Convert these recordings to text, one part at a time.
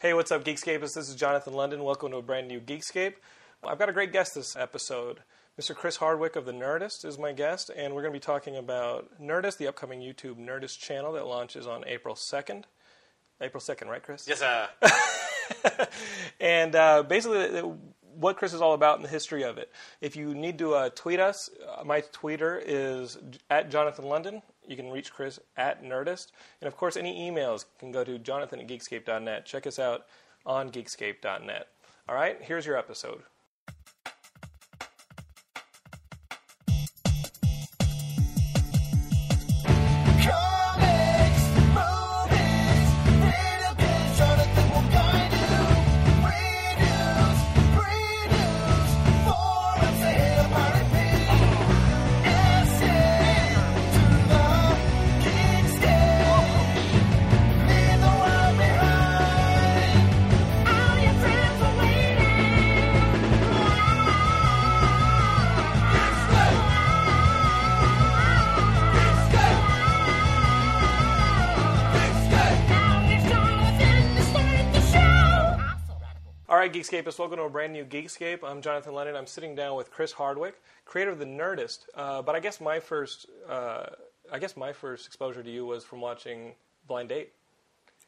Hey, what's up, Geekscapists? This is Jonathan London. Welcome to a brand new Geekscape. I've got a great guest this episode. Mr. Chris Hardwick of The Nerdist is my guest, and we're going to be talking about Nerdist, the upcoming YouTube Nerdist channel that launches on April 2nd. April 2nd, right, Chris? Yes, sir. and uh, basically, what Chris is all about and the history of it. If you need to uh, tweet us, uh, my tweeter is at Jonathan London. You can reach Chris at Nerdist. And of course, any emails can go to jonathan at geekscape.net. Check us out on geekscape.net. All right, here's your episode. Right, Geekscapists, welcome to a brand new Geekscape. I'm Jonathan London. I'm sitting down with Chris Hardwick, creator of The Nerdist. Uh, but I guess my first, uh, I guess my first exposure to you was from watching Blind Date.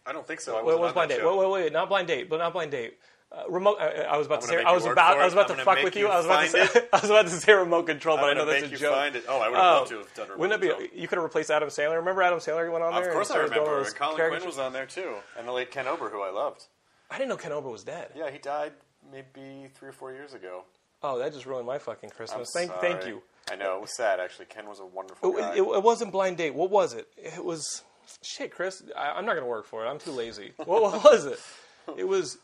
I don't think so. I Wait, wasn't what was Blind Date? Wait, wait, wait, not Blind Date, but not Blind Date. Uh, remote. Uh, I was about to say. I was about. I was about to fuck with you. you I was about to say. I was about to say remote control, but I'm know that's a you joke. find it. Oh, I would have Oh. loved to have done remote Wouldn't control. be? You could have replaced Adam Sandler. Remember Adam Sandler went on there? Of course I started doing all remember. And Colin? Quinn was on there too, and the late Ken Ober, who I loved. I didn't know Ken Ober was dead. Yeah, he died maybe three or four years ago. Oh, that just ruined my fucking I'm Christmas. Thank, sorry. thank you. I know it was sad. Actually, Ken was a wonderful It, guy. it, it wasn't blind date. What was it? It was shit, Chris. I, I'm not gonna work for it. I'm too lazy. what, what was it? It was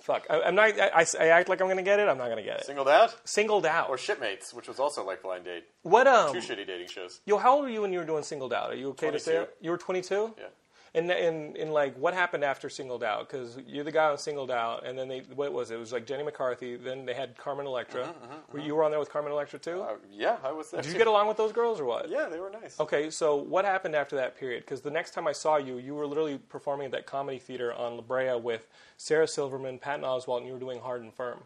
fuck. I, I'm not. I, I act like I'm gonna get it. I'm not gonna get it. Singled out Singled out. or Shipmates, which was also like Blind Date. what um? Two shitty dating shows. Yo, how old were you when you were doing Singled Out? Are you okay to say it? You were 22. Yeah. And and and like, what happened after Singled Out? Because you're the guy on Singled Out, and then they what was it? It was like Jenny McCarthy. Then they had Carmen Electra. Uh-huh, uh-huh, uh-huh. Were you were on there with Carmen Electra too? Uh, yeah, I was there. Did you get along with those girls or what? Yeah, they were nice. Okay, so what happened after that period? Because the next time I saw you, you were literally performing at that comedy theater on La Brea with Sarah Silverman, Patton Oswalt, and you were doing Hard 'n Phirm.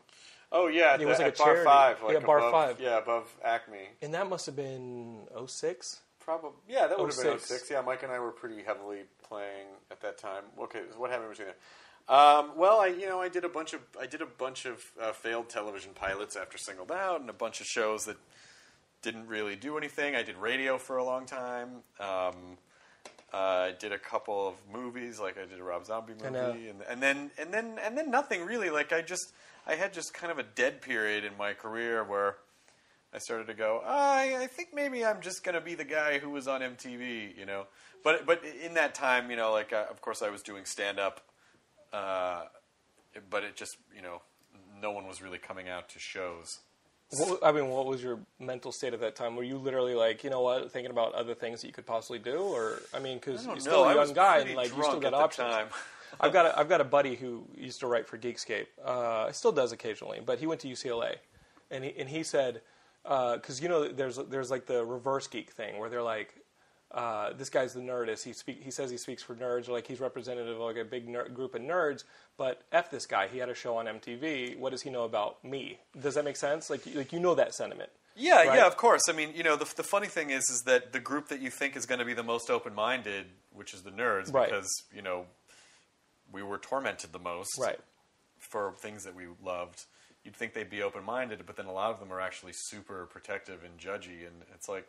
Oh yeah, It was like a Bar charity. Five. Like Yeah, Bar above, Five. Yeah, above Acme. And that must have been 06? Probably. Yeah, that would have been 06. 06. Yeah, Mike and I were pretty heavily playing at that time. Okay, so what happened between that? Um, well, I you know I did a bunch of I did a bunch of uh, failed television pilots after Singled Out, and a bunch of shows that didn't really do anything. I did radio for a long time. Um, uh, I did a couple of movies, like I did a Rob Zombie movie, and, and then and then and then nothing really. Like I just I had just kind of a dead period in my career where I started to go. I, I think maybe I'm just going to be the guy who was on MTV, you know. But but in that time, you know, like uh, of course I was doing stand up, uh, but it just you know no one was really coming out to shows. What, I mean, what was your mental state at that time? Were you literally like, you know what, thinking about other things that you could possibly do, or I mean, because you're still know. a young guy and like you still got options. I've got a, I've got a buddy who used to write for Geekscape. Uh, still does occasionally, but he went to UCLA, and he and he said because you know there's there's like the reverse geek thing where they're like. Uh, this guy's the nerdist. He speak, He says he speaks for nerds, like he's representative of like a big ner- group of nerds. But f this guy. He had a show on MTV. What does he know about me? Does that make sense? Like, like you know that sentiment. Yeah, Right? yeah, of course. I mean, you know, the, the funny thing is, is that the group that you think is going to be the most open-minded, which is the nerds, Right. because you know we were tormented the most, Right. for things that we loved, you'd think they'd be open minded, but then a lot of them are actually super protective and judgy, and it's like,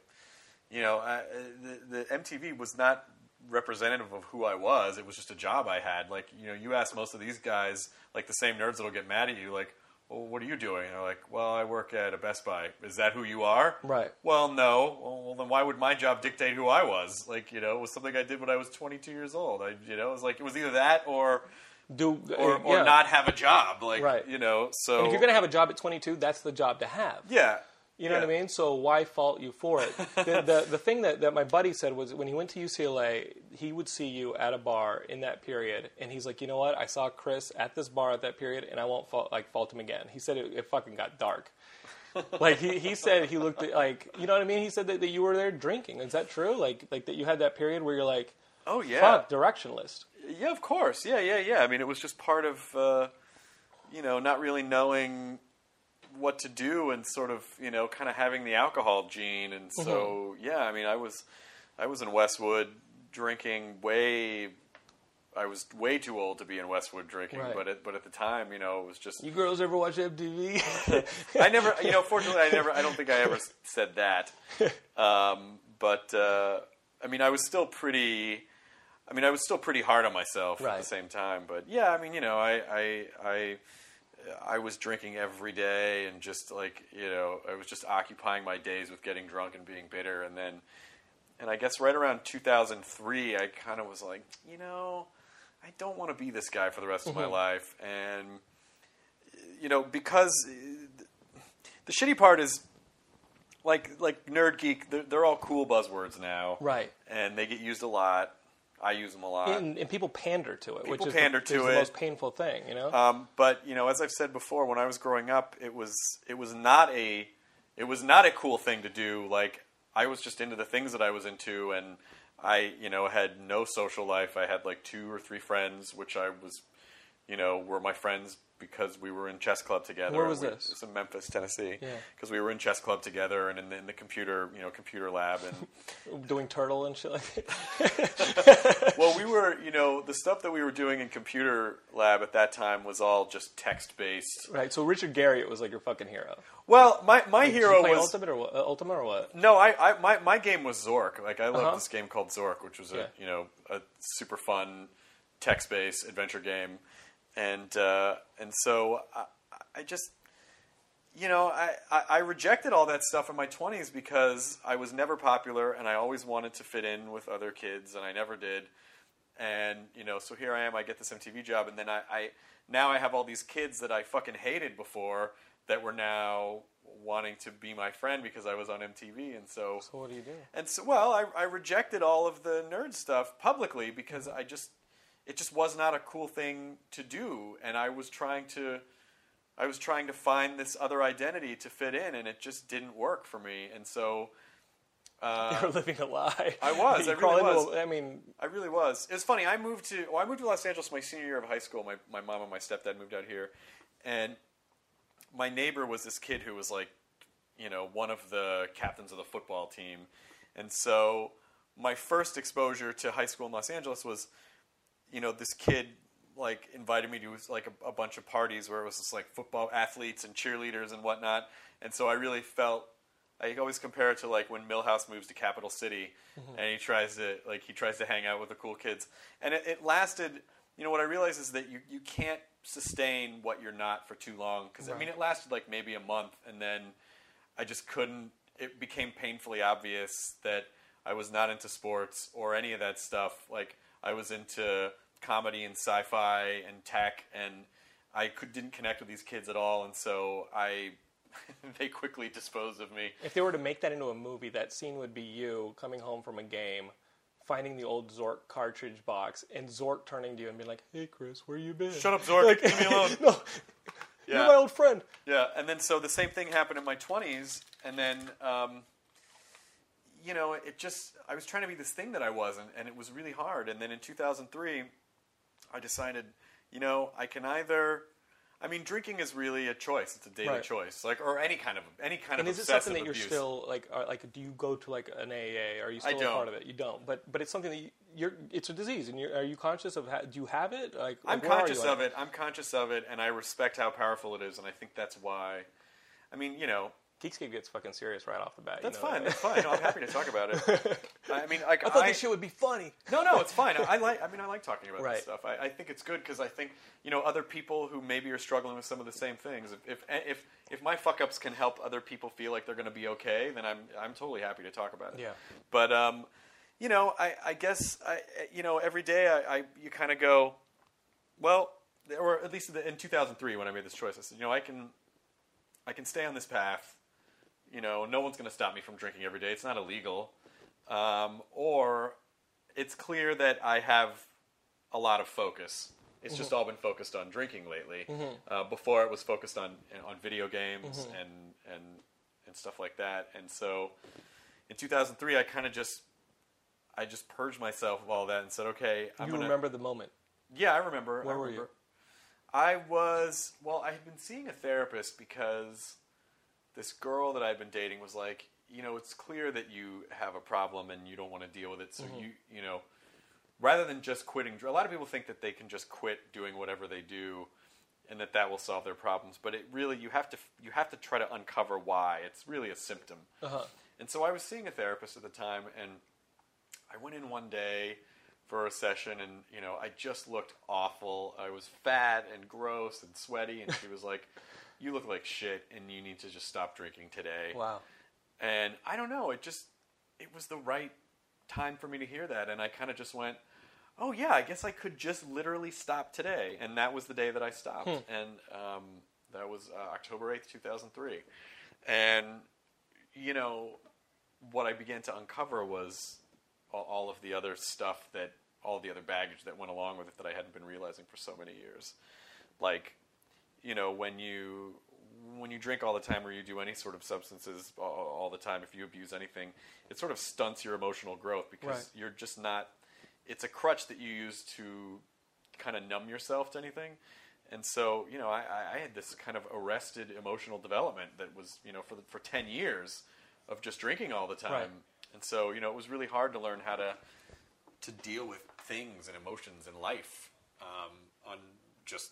you know, I, the, the MTV was not representative of who I was. It was just a job I had. Like, you know, you ask most of these guys, like the same nerds that'll get mad at you, like, well, what are you doing? And they're like, well, I work at a Best Buy. Is that who you are? Right. Well, no. Well, then why would my job dictate who I was? Like, you know, it was something I did when I was 22 years old. I, you know, it was like it was either that or Do uh, or, or yeah. not have a job. Like, Right. you know, so And if you're gonna have a job at 22, that's the job to have. yeah. You know what I mean? So why fault you for it? the, the the thing that, that my buddy said was when he went to UCLA, he would see you at a bar in that period, and he's like, you know what? I saw Chris at this bar at that period, and I won't fault, like fault him again. He said it, it fucking got dark. like he, he said he looked at like you know what I mean. He said that, that you were there drinking. Is that true? Like like that you had that period where you're like, Oh yeah. fuck, directionless. Yeah, of course. Yeah, yeah, yeah. I mean, it was just part of, uh, you know, not really knowing what to do and sort of, you know, kind of having the alcohol gene. And so, yeah, I mean, I was, I was in Westwood drinking way. I was way too old to be in Westwood drinking, Right. but at, but at the time, you know, it was just You girls ever watch MTV? I never, you know, fortunately, I never, I don't think I ever said that. Um, but uh, I mean, I was still pretty. I mean, I was still pretty hard on myself at the same time. But yeah, I mean, you know, I, I, I, I was drinking every day and just like, you know, I was just occupying my days with getting drunk and being bitter. And then, and I guess right around 2003, I kind of was like, you know, I don't want to be this guy for the rest of my life. And you know, because uh, the shitty part is like like nerd geek. They're, they're all cool buzzwords now, Right. And they get used a lot. I use them a lot. and, and people pander to it, which People is pander the, to is the it. most painful thing. You know. Um, but you know, as I've said before, when I was growing up, it was it was not a it was not a cool thing to do. Like I was just into the things that I was into, and I you know had no social life. I had like two or three friends, which I was you know were my friends because we were in chess club together. Where was We- this? It's in Memphis, Tennessee. Yeah. Because we were in chess club together and in the, in the computer you know computer lab and. doing turtle and shit like that. well, we were, you know, the stuff that we were doing in computer lab at that time was all just text based. right. So Richard Garriott was like your fucking hero. Well, my my you hero was Ultima or what? Uh, Ultima or what? no, I, I my my game was Zork. Like I loved Uh-huh. this game called Zork, which was a Yeah. you know a super fun text based adventure game, and uh, and so I, I just. You know, I, I, I rejected all that stuff in my 20s because I was never popular and I always wanted to fit in with other kids and I never did. and you know, so here I am. I get this MTV job, and then I, I now I have all these kids that I fucking hated before that were now wanting to be my friend because I was on MTV, and so So what do you do? and so well, I, I rejected all of the nerd stuff publicly because I just it just was not a cool thing to do, and I was trying to. I was trying to find this other identity to fit in, and it just didn't work for me. And so, uh, You're living a lie. I was, I really was. a- I mean, I really was. It was funny. I moved to well, I moved to Los Angeles my senior year of high school. My my mom and my stepdad moved out here, and my neighbor was this kid who was like, you know, one of the captains of the football team, and so my first exposure to high school in Los Angeles was, you know, this kid like invited me to like a, a bunch of parties where it was just like football athletes and cheerleaders and whatnot, and so I really felt I always compare it to like when Milhouse moves to Capital City, mm-hmm. and he tries to like he tries to hang out with the cool kids, and it, it lasted. You know what I realized is that you you can't sustain what you're not for too long because I mean it lasted like maybe a month, and then I just couldn't. It became painfully obvious that I was not into sports or any of that stuff. Like I was into comedy and sci-fi and tech, and I could, didn't connect with these kids at all, and so I. they quickly disposed of me. if they were to make that into a movie, that scene would be you coming home from a game, finding the old Zork cartridge box, and Zork turning to you and being like, "Hey, Chris, where you been?" Shut up, Zork. Like- Leave me alone. no, Yeah. you're my old friend. Yeah, and then so the same thing happened in my 20s, and then, um, you know, it just, I was trying to be this thing that I wasn't, and it was really hard. And then in 2003, I decided, you know, I can either, I mean, drinking is really a choice. It's a daily Right. choice, like or any kind of any kind And of is it something that you're abuse. still like? Are, like, do you go to like an AA? Are you still a part of it? You don't. But but it's something that you, you're. It's a disease, and you're, are you conscious of? Ha- do you have it? Like, I'm like, conscious of it. I'm conscious of it, and I respect how powerful it is, and I think that's why. I mean, you know, Geekscape gets fucking serious right off the bat. you that's know fine. that. That's fine. No, I'm happy to talk about it. I mean, like I thought this shit would be funny. No, no, it's fine. I, I like. I mean, I like talking about Right. this stuff. I, I think it's good because I think you know other people who maybe are struggling with some of the same things. If if if, if my fuck ups can help other people feel like they're going to be okay, then I'm I'm totally happy to talk about it. Yeah. But um, you know, I I guess I you know every day I, I you kind of go, well, or at least in 2003 when I made this choice, I said, you know, I can I can stay on this path. You know, no one's going to stop me from drinking every day. It's not illegal. Um, or it's clear that I have a lot of focus. It's just all been focused on drinking lately. Uh, before it was focused on on video games and and and stuff like that. And so, in 2003, I kind of just I just purged myself of all that and said, okay, I'm you gonna, remember the moment? yeah, I remember. Where I were you? remember. I was well. I had been seeing a therapist because this girl that I'd been dating was like, you know, it's clear that you have a problem and you don't want to deal with it. So Mm-hmm. you, you know, rather than just quitting, a lot of people think that they can just quit doing whatever they do, and that that will solve their problems. But it really, you have to, you have to try to uncover why. It's really a symptom. Uh-huh. And so I was seeing a therapist at the time, and I went in one day for a session, and you know, I just looked awful. I was fat and gross and sweaty, and she was like, "You look like shit, and you need to just stop drinking today." Wow. And I don't know, it just it was the right time for me to hear that, and I kind of just went, "Oh yeah, I guess I could just literally stop today." And that was the day that I stopped, and um, that was uh, October eighth, two thousand three, and you know what I began to uncover was all, all of the other stuff that all the other baggage that went along with it that I hadn't been realizing for so many years, like you know when you when you drink all the time or you do any sort of substances all, all the time if you abuse anything it sort of stunts your emotional growth because Right. you're just not it's a crutch that you use to kind of numb yourself to anything and so you know I, I- had this kind of arrested emotional development that was you know for the, for 10 years of just drinking all the time Right. and so you know it was really hard to learn how to to deal with things and emotions in life um, on just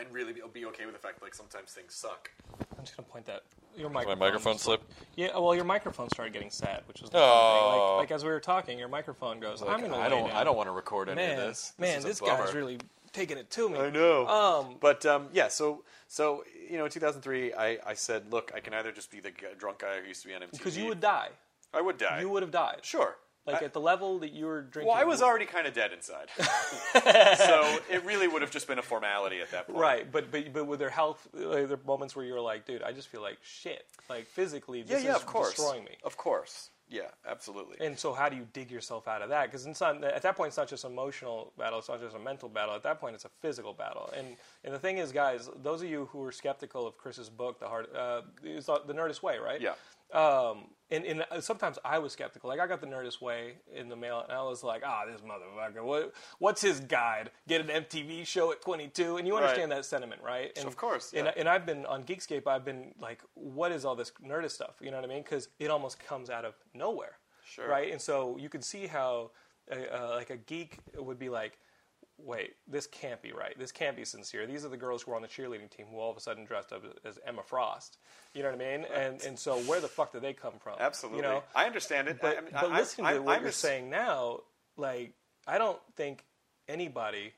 and really be, be okay with the fact that like sometimes things suck. I'm just gonna point that your microphone. My microphone. microphone slip. Yeah, well, your microphone started getting sad, which was the Oh. thing. Like, like as we were talking, your microphone goes. I'm gonna. I don't. down." I don't want to record any Man, of this. man, this bummer. guy's really taking it to me. I know. Um, but um, yeah, so so you know, in 2003, I, I said, look, I can either just be the g- drunk guy who used to be on MTV. because you would die. I would die. You would have died. Sure. Like I- at the level that you were drinking. well, I was already kind of dead inside, so it really would have just been a formality at that point. Right, but but but with their health, like, there moments where you were like, dude, I just feel like shit. Like physically, Yeah, this yeah, is of course. destroying me. Of course. Yeah, absolutely. And so, how do you dig yourself out of that? Because it's not at that point, it's not just an emotional battle. It's not just a mental battle. At that point, it's a physical battle. And and the thing is, guys, those of you who were skeptical of Chris's book, the hard, uh, it's the Nerdist Way, right? Yeah. Um, and, and sometimes I was skeptical. Like I got the Nerdist Way in the mail, and I was like, "Ah, this motherfucker! What, what's his guide? Get an MTV show at 22?" And you understand that sentiment, right? And, Of course, And, yeah. and I've been on Geekscape. I've been like, "What is all this Nerdist stuff?" You know what I mean? Because it almost comes out of nowhere, Sure. right? And so you can see how, uh, like a geek would be like, wait, this can't be right. This can't be sincere. These are the girls who are on the cheerleading team who all of a sudden dressed up as Emma Frost. You know what I mean? And and so where the fuck did they come from? Absolutely. You know? I understand it. But I, mean, but I, listening I, to what I'm you're a- saying now, like I don't think anybody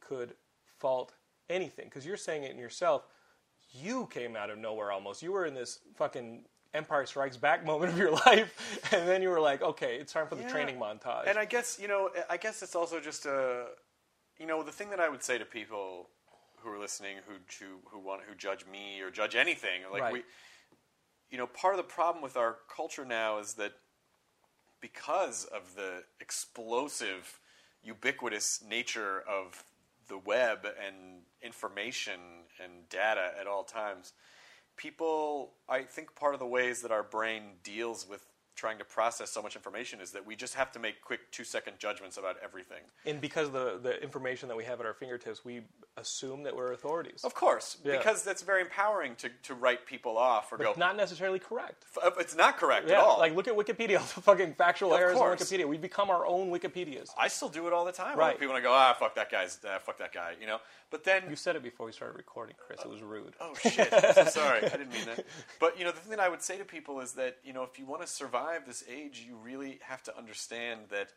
could fault anything because you're saying it in yourself. You came out of nowhere almost. You were in this fucking Empire Strikes Back moment of your life, and then you were like, okay, it's time for the Yeah. training montage. And I guess you know, I guess it's also just a, you know, the thing that I would say to people who are listening, who who, who want who judge me or judge anything, like Right. we, you know, part of the problem with our culture now is that because of the explosive, ubiquitous nature of the web and information and data at all times, people, I think part of the ways that our brain deals with trying to process so much information is that we just have to make quick two second judgments about everything. And because the the information that we have at our fingertips, we assume that we're authorities. Of course, Yeah. because that's very empowering to, to write people off or but go. not necessarily correct. F- it's not correct Yeah, at all. like look at Wikipedia, all the fucking factual Of errors course. on Wikipedia. We become our own Wikipedias. I still do it all the time. Right. People want to go, ah, fuck that guy's, ah, fuck that guy, you know. But then You said it before we started recording, Chris. It was rude. Oh shit! I'm so sorry. I didn't mean that. But you know, the thing that I would say to people is that you know, if you want to survive this age, you really have to understand that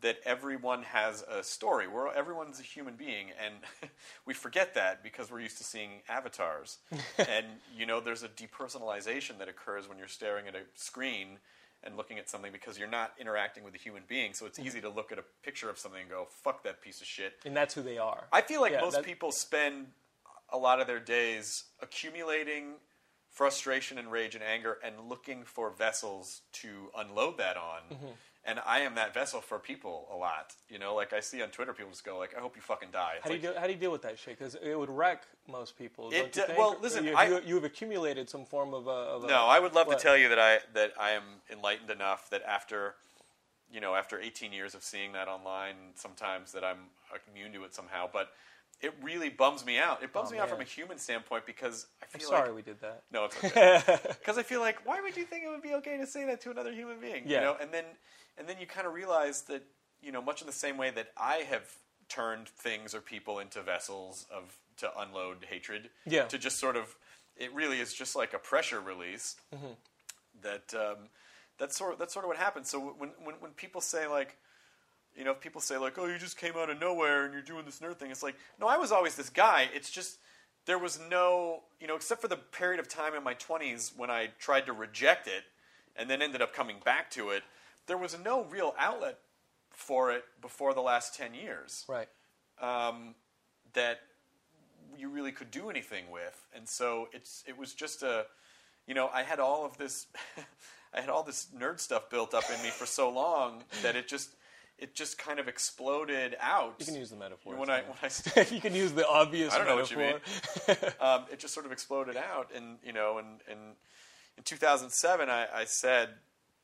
that everyone has a story. We're everyone's a human being, and we forget that because we're used to seeing avatars. and you know, there's a depersonalization that occurs when you're staring at a screen and looking at something because you're not interacting with a human being. So it's easy to look at a picture of something and go, "Fuck that piece of shit." And that's who they are. I feel like Yeah, most people spend a lot of their days accumulating frustration and rage and anger and looking for vessels to unload that on. Mm-hmm. And I am that vessel for people a lot. You know, like I see on Twitter, people just go like, "I hope you fucking die." It's How do you like, do, how do you deal with that shit? Because it would wreck most people. It d- well, listen, you, I- you, you've accumulated some form of a. Of No, I would love what? to tell you that I that I am enlightened enough that after you know after 18 years of seeing that online, sometimes that I'm immune to it somehow. But it really bums me out. It bums Oh, me out from a human standpoint because I I'm feel sorry like we did that. No, it's okay. Because I feel like, why would you think it would be okay to say that to another human being? Yeah. You know, and then and then you kind of realize that you know, much in the same way that I have turned things or people into vessels of to unload hatred. Yeah. To just sort of, it really is just like a pressure release. Mm-hmm. That um, that's sort that's sort of what happens. So when when when people say like. You know, if people say like, "Oh, you just came out of nowhere and you're doing this nerd thing," it's like, no, I was always this guy. It's just there was no, you know, except for the period of time in my 20s when I tried to reject it and then ended up coming back to it, there was no real outlet for it before the last 10 years Right. um, that you really could do anything with. And so it's it was just a, you know, I had all of this, I had all this nerd stuff built up in me for so long that it just it just kind of exploded out. You can use the metaphor. when I when I st- you can use the obvious I don't know what you mean. um, it just sort of exploded out. And you know, and, and in 2007, I, I said,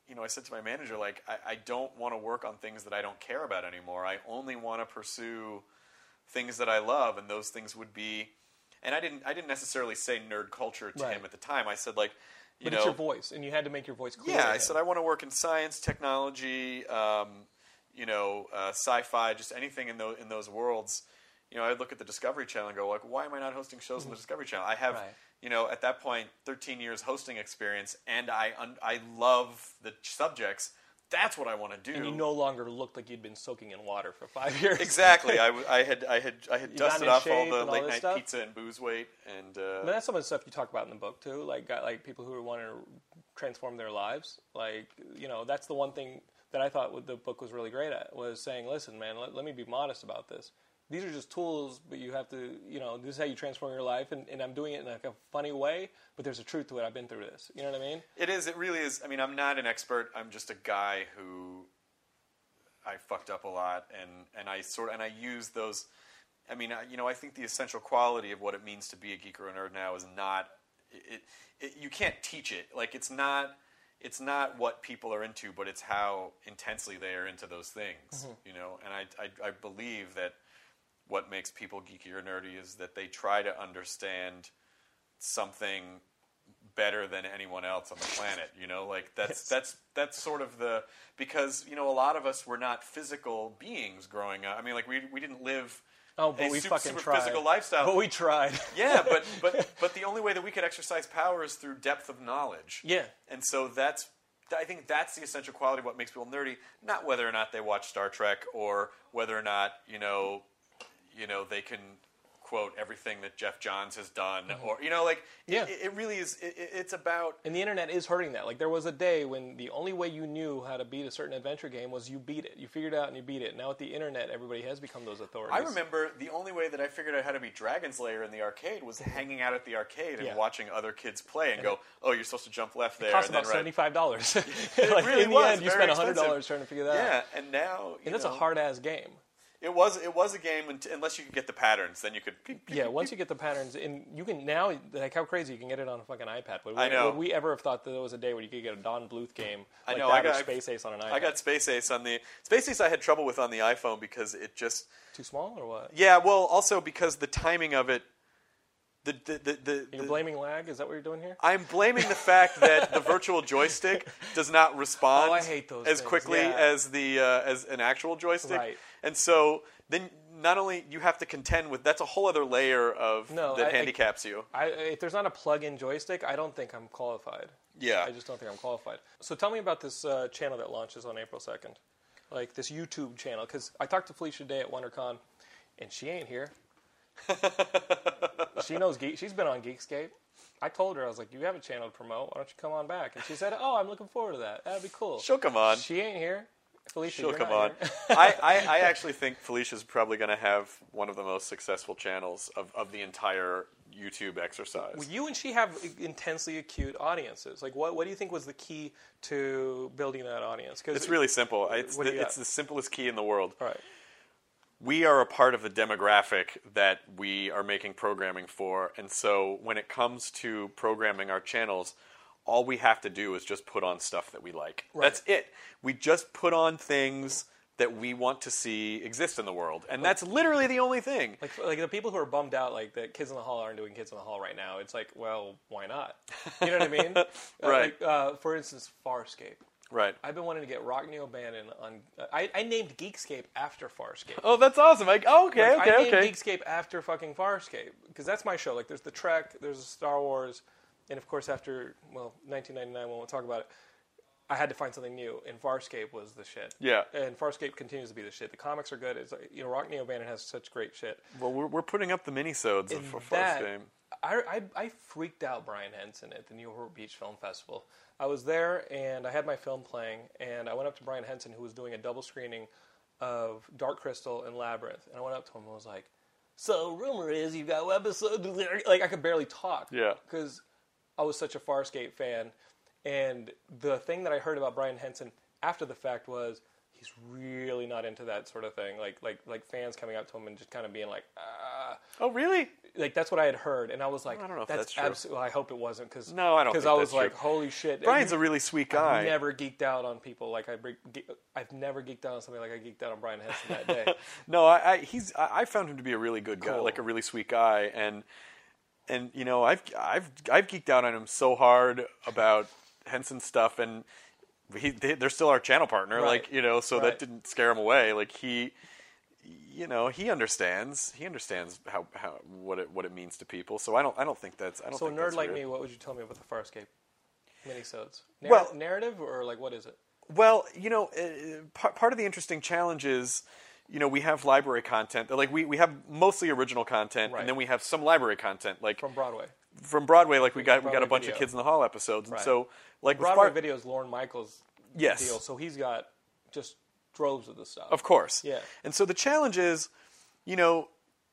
you know, I said to my manager, like, I, I don't want to work on things that I don't care about anymore. I only want to pursue things that I love, and those things would be. And I didn't, I didn't necessarily say nerd culture to Right. him at the time. I said like, you But know, it's your voice, and you had to make your voice clear. yeah, I said I want to work in science, technology, um, you know, uh, sci-fi, just anything in those in those worlds. You know, I would look at the Discovery Channel and go like, why am I not hosting shows on the Discovery Channel? I have, Mm-hmm. Right. you know, at that point, 13 years hosting experience, and I un- I love the subjects. That's what I want to do. and you no longer looked like you'd been soaking in water for five years. exactly. I, w- I had I had I had You dusted off all the and all late night stuff? pizza and booze weight, and uh, And that's some of the stuff you talk about in the book too, like like people who are wanting to transform their lives. Like you know, that's the one thing that I thought the book was really great at was saying, listen, man, let, let me be modest about this. These are just tools, but you have to, you know, this is how you transform your life, and, and I'm doing it in like a funny way, but there's a truth to it. I've been through this. You know what I mean? It is. It really is. I mean, I'm not an expert. I'm just a guy who I fucked up a lot, and and I sort of, and I use those. I mean, you know, I think the essential quality of what it means to be a geek or a nerd now is not. It, it, you can't teach it. Like it's not. It's not what people are into, but it's how intensely they are into those things. Mm-hmm. You know, and I, I I believe that what makes people geeky or nerdy is that they try to understand something better than anyone else on the planet. You know, like that's Yes. that's that's sort of the because you know a lot of us were not physical beings growing up. I mean, like we we didn't live Oh, but a we super, fucking super tried. physical lifestyle. But we tried. yeah, but but but the only way that we could exercise power is through depth of knowledge. Yeah. and so that's. I think that's the essential quality of what makes people nerdy, not whether or not they watch Star Trek or whether or not you know, you know they can quote everything that Geoff Johns has done, or you know, like Mm-hmm. Yeah. it, it really is. It, it- it's about And the internet is hurting that. Like there was a day when the only way you knew how to beat a certain adventure game was you beat it. You figured it out and you beat it. Now with the internet, everybody has become those authorities. I remember the only way that I figured out how to beat Dragon's Lair in the arcade was hanging out at the arcade and Yeah. watching other kids play and go, "Oh, you're supposed to jump left there." It cost and about seventy five dollars. like really in the was end, you spent hundred dollars trying to figure that Yeah, out. and now you And it's a hard ass game. It was it was a game unless you could get the patterns, then you could. Yeah, once you get the patterns, and you can now, like how crazy you can get it on a fucking iPad. Would we, I know. Would we ever have thought that there was a day where you could get a Don Bluth game I like know. that I got Space Ace on an iPad? I got Space Ace on the Space Ace. I had trouble with on the iPhone because it just too small or what? yeah. Well, also because the timing of it. The the the, the, You're blaming lag? Is that what you're doing here? I'm blaming the fact that the virtual joystick does not respond Oh, I hate those as things, quickly yeah. as the uh, as an actual joystick. Right. And so then not only you have to contend with that's a whole other layer of No, that I- I- handicaps you. I, if there's not a plug-in joystick, I don't think I'm qualified. Yeah. I just don't think I'm qualified. So tell me about this uh, channel that launches on April 2nd, like this YouTube channel. Because I talked to Felicia Day at WonderCon, and she ain't here. she knows Geek. She's been on Geekscape. I told her I was like, "You have a channel to promote. Why don't you come on back?" And she said, "Oh, I'm looking forward to that. That'd be cool." She'll come on. She ain't here. Felicia, She'll come on. I, I, I actually think Felicia's probably going to have one of the most successful channels of, of the entire YouTube exercise. Well, you and she have intensely acute audiences. Like, what, what do you think was the key to building that audience? Cause It's really simple. It's, the, it's the simplest key in the world. all right. we are a part of the demographic that we are making programming for. And so when it comes to programming our channels, all we have to do is just put on stuff that we like. That's it. We just put on things that we want to see exist in the world. And that's literally the only thing. Like, like the people who are bummed out, like that Kids in the Hall aren't doing Kids in the Hall right now. It's like, well, why not? You know what I mean? Uh, Right. Like, uh, for instance, Farscape. Right. I've been wanting to get Rockne O'Bannon on. Uh, I, I named Geekscape after Farscape. Oh, that's awesome. Like, oh, okay, Like, okay, I named okay. Geekscape after fucking Farscape because that's my show. Like, there's the Trek, there's the Star Wars, and of course, after well, 1999, when we'll talk about it, I had to find something new, and Farscape was the shit. Yeah. And Farscape continues to be the shit. The comics are good. It's like, you know, Rockne O'Bannon has such great shit. Well, we're, we're putting up the minisodes of for that- game. I, I, I freaked out Brian Henson at the Newport Beach Film Festival. I was there and I had my film playing, and I went up to Brian Henson, who was doing a double screening of Dark Crystal and Labyrinth, and I went up to him and was like, "So rumor is you've got episodes like I could barely talk, Yeah. because I was such a Farscape fan, and the thing that I heard about Brian Henson after the fact was." He's really not into that sort of thing, like like like fans coming up to him and just kind of being like, ah, Oh, really? like that's what I had heard, and I was like, I don't know if that's, that's true. well, I hope it wasn't because No, I don't Because I was like, true. holy shit, Brian's You- a really sweet guy. I've never geeked out on people like I. I've never geeked out on somebody like I geeked out on Brian Henson that day. No, I, I he's I I found him to be a really good guy, like a really sweet guy, and and you know I've I've I've geeked out on him so hard about Henson stuff, and he they, they're still our channel partner, Right. like you know, so Right. that didn't scare him away. Like he, you know, he understands he understands how, how what it what it means to people. So I don't I don't think that's I don't so a nerd like weird. me, what would you tell me about the Farscape minisodes? Narr- Well- narrative or like what is it? Well, you know, uh, part, part of the interesting challenge is, you know, we have library content. Like we, we have mostly original content, Right. and then we have some library content, like From Broadway. from Broadway. Like we got we got a bunch video. of Kids in the Hall episodes, and so like Broadway Far- videos, Lorne Michaels Yes. deal, so he's got just droves of the stuff. Of course. Yeah. And so the challenge is, you know,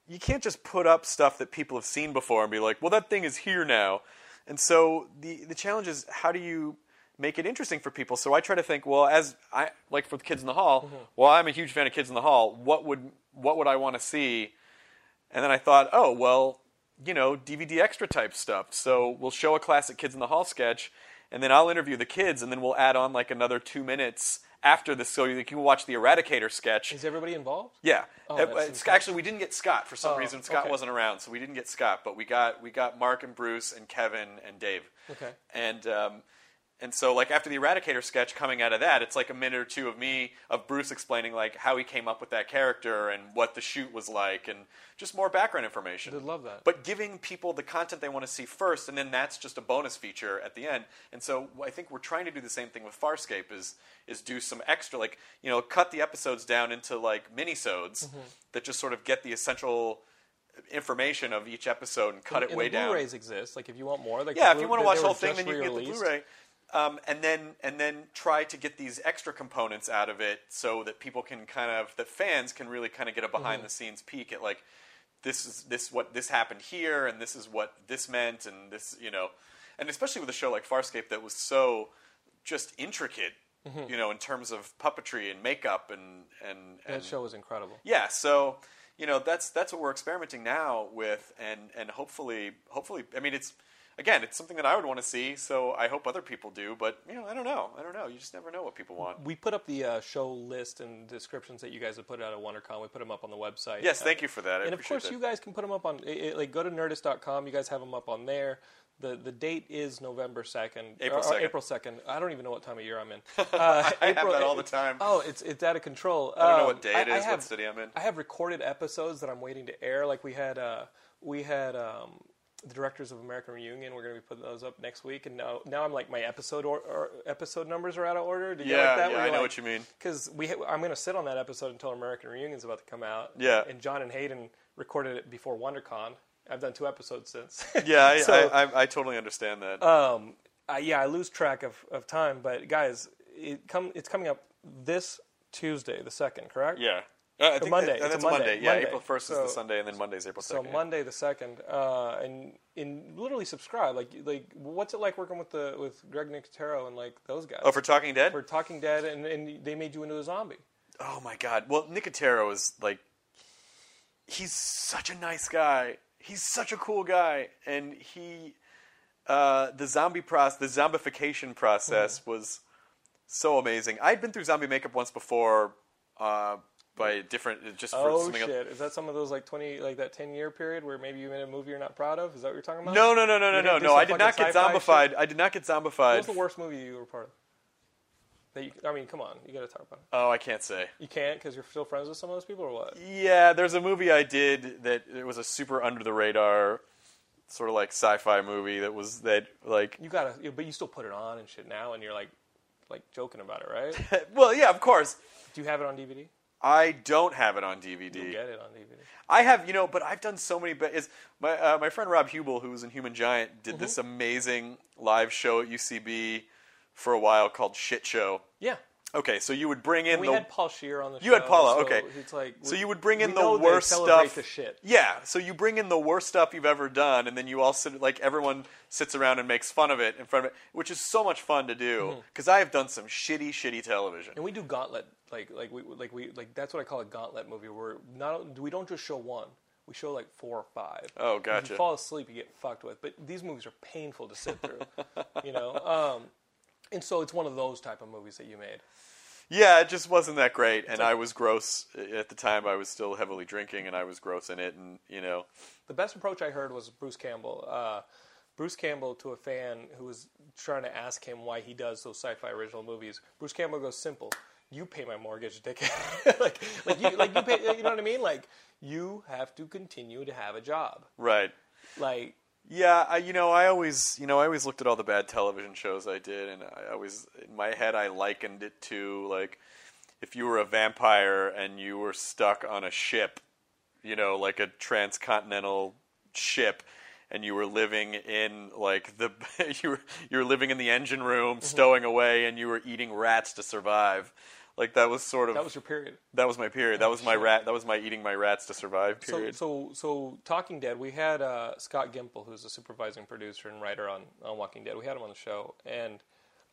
you can't just put up stuff that people have seen before and be like, well, that thing is here now. And so the the challenge is how do you make it interesting for people? So I try to think, well, as I like for the Kids in the Hall, Mm-hmm. well, I'm a huge fan of Kids in the Hall. What would what would I want to see? And then I thought, oh, well, you know, DVD extra type stuff. So we'll show a classic Kids in the Hall sketch, and then I'll interview the kids, and then we'll add on like another two minutes after this, so you can watch the Eradicator sketch. Is everybody involved? Yeah, Oh, Uh, actually we didn't get Scott for some Oh, reason. Scott okay. wasn't around, so we didn't get Scott, but we got we got Mark and Bruce and Kevin and Dave. Okay. And um, and so like after the Eradicator sketch coming out of that, it's like a minute or two of me of Bruce explaining like how he came up with that character and what the shoot was like and just more background information. I'd love that. But giving people the content they want to see first, and then that's just a bonus feature at the end. And so I think we're trying to do the same thing with Farscape is is do some extra like you know cut the episodes down into like minisodes Mm-hmm. that just sort of get the essential information of each episode and cut it and way the down. Blu-rays exist. Like if you want more, like Yeah, the if you want to watch the whole thing, then you get the. Blu-ray. Um, and then and then try to get these extra components out of it so that people can kind of that fans can really kind of get a behind Mm-hmm. the scenes peek at like this is this what this happened here and this is what this meant and this you know and especially with a show like Farscape that was so just intricate you know, in terms of puppetry and makeup and and, That show was incredible. yeah, so you know that's that's what we're experimenting now with, and and hopefully hopefully I mean it's again it's something that I would want to see, so I hope other people do, but you know I don't know I don't know you just never know what people want. We put up the uh, show list and descriptions that you guys have put out at WonderCon. We put them up on the website. Yes, Uh, thank you for that. I and of course, that. you guys can put them up on i- i- like go to nerdist.com. You guys have them up on there. The the date is November second. April or- or 2nd. April second. I don't even know what time of year I'm in. Uh, I have that all the time. Oh, it's it's out of control. I don't know Um, what day it I- I is, have- what city I'm in. I have recorded episodes that I'm waiting to air. Like we had uh, we had um, the directors of American Reunion. We're going to be putting those up next week, and now now I'm like my episode or, or episode numbers are out of order. Do you Yeah, like that? yeah, I know like- what you mean. because we ha- I'm going to sit on that episode until American Reunion's about to come out. Yeah. And John and Hayden recorded it before WonderCon. I've done two episodes since. Yeah, I, So, I, I, I totally understand that. um, I, yeah, I lose track of, of time. But guys, it come it's coming up this Tuesday, the second, correct? yeah. Uh, I think Monday. That, It's a that's Monday. Monday. Yeah, Monday. April first is the Sunday, and then Monday's April So second. yeah. Monday the second, uh, and and literally subscribe. Like like, what's it like working with the with Greg Nicotero and like those guys? Oh, for Talking Dead. for Talking Dead, and, and they made you into a zombie. Oh my god. Well, Nicotero is like he's such a nice guy. He's such a cool guy and he uh, the zombie process, the zombification process Mm-hmm. was so amazing. I'd been through zombie makeup once before uh, by different just for Oh something shit! else. Is that some of those like twenty, like that ten year period where maybe you made a movie you're not proud of? Is that what you're talking about? No, no, no, no, no, You no, no. I did not get zombified. shit? I did not get zombified. What was the worst movie you were part of? That you, I mean, come on, you got to talk about it. Oh, I can't say. You can't because you're still friends with some of those people, or what? Yeah, there's a movie I did that it was a super under the radar, sort of like sci-fi movie that was that like. You gotta, but you still put it on and shit now, and you're like, like joking about it, right? Well, yeah, of course. Do you have it on DVD? I don't have it on DVD. You get it on DVD. I have, you know, but I've done so many. But is my uh, my friend Rob Huebel, who was in Human Giant, Mm-hmm. did this amazing live show at UCB for a while called Shit Show. Yeah. Okay, so you would bring in We the had Paul Scheer on the show. You had Paula, so okay. It's like so we- you would bring in we the know they worst celebrate stuff. The shit. Yeah, so you bring in the worst stuff you've ever done, and then you all sit like everyone sits around and makes fun of it in front of it, which is so much fun to do. Mm-hmm. Because I have done some shitty, shitty television. And we do gauntlet, like like we like we like that's what I call a gauntlet movie. Where not we don't just show one, we show like four or five. Oh, If gotcha. you fall asleep, you get fucked with. But these movies are painful to sit through, you know. Um, and so it's one of those type of movies that you made. Yeah, it just wasn't that great, and I was gross at the time. I was still heavily drinking, and I was gross in it, and you know, The best approach I heard was Bruce Campbell. Uh, Bruce Campbell to a fan who was trying to ask him why he does those sci-fi original movies. Bruce Campbell goes simple: "You pay my mortgage, dickhead. like, like you, like you pay. You know what I mean? Like, you have to continue to have a job. right? Like, Yeah, I, you know, I always, you know, I always looked at all the bad television shows I did, and I always, in my head, I likened it to like if you were a vampire and you were stuck on a ship, you know, like a transcontinental ship, and you were living in like the you were you were living in the engine room, mm-hmm. stowing away, and you were eating rats to survive. Like that was sort of that was your period. that was my period. That was my rat. That was my eating my rats to survive So, period. so, so, Talking Dead. We had uh, Scott Gimple, who's a supervising producer and writer on, on Walking Dead. We had him on the show, and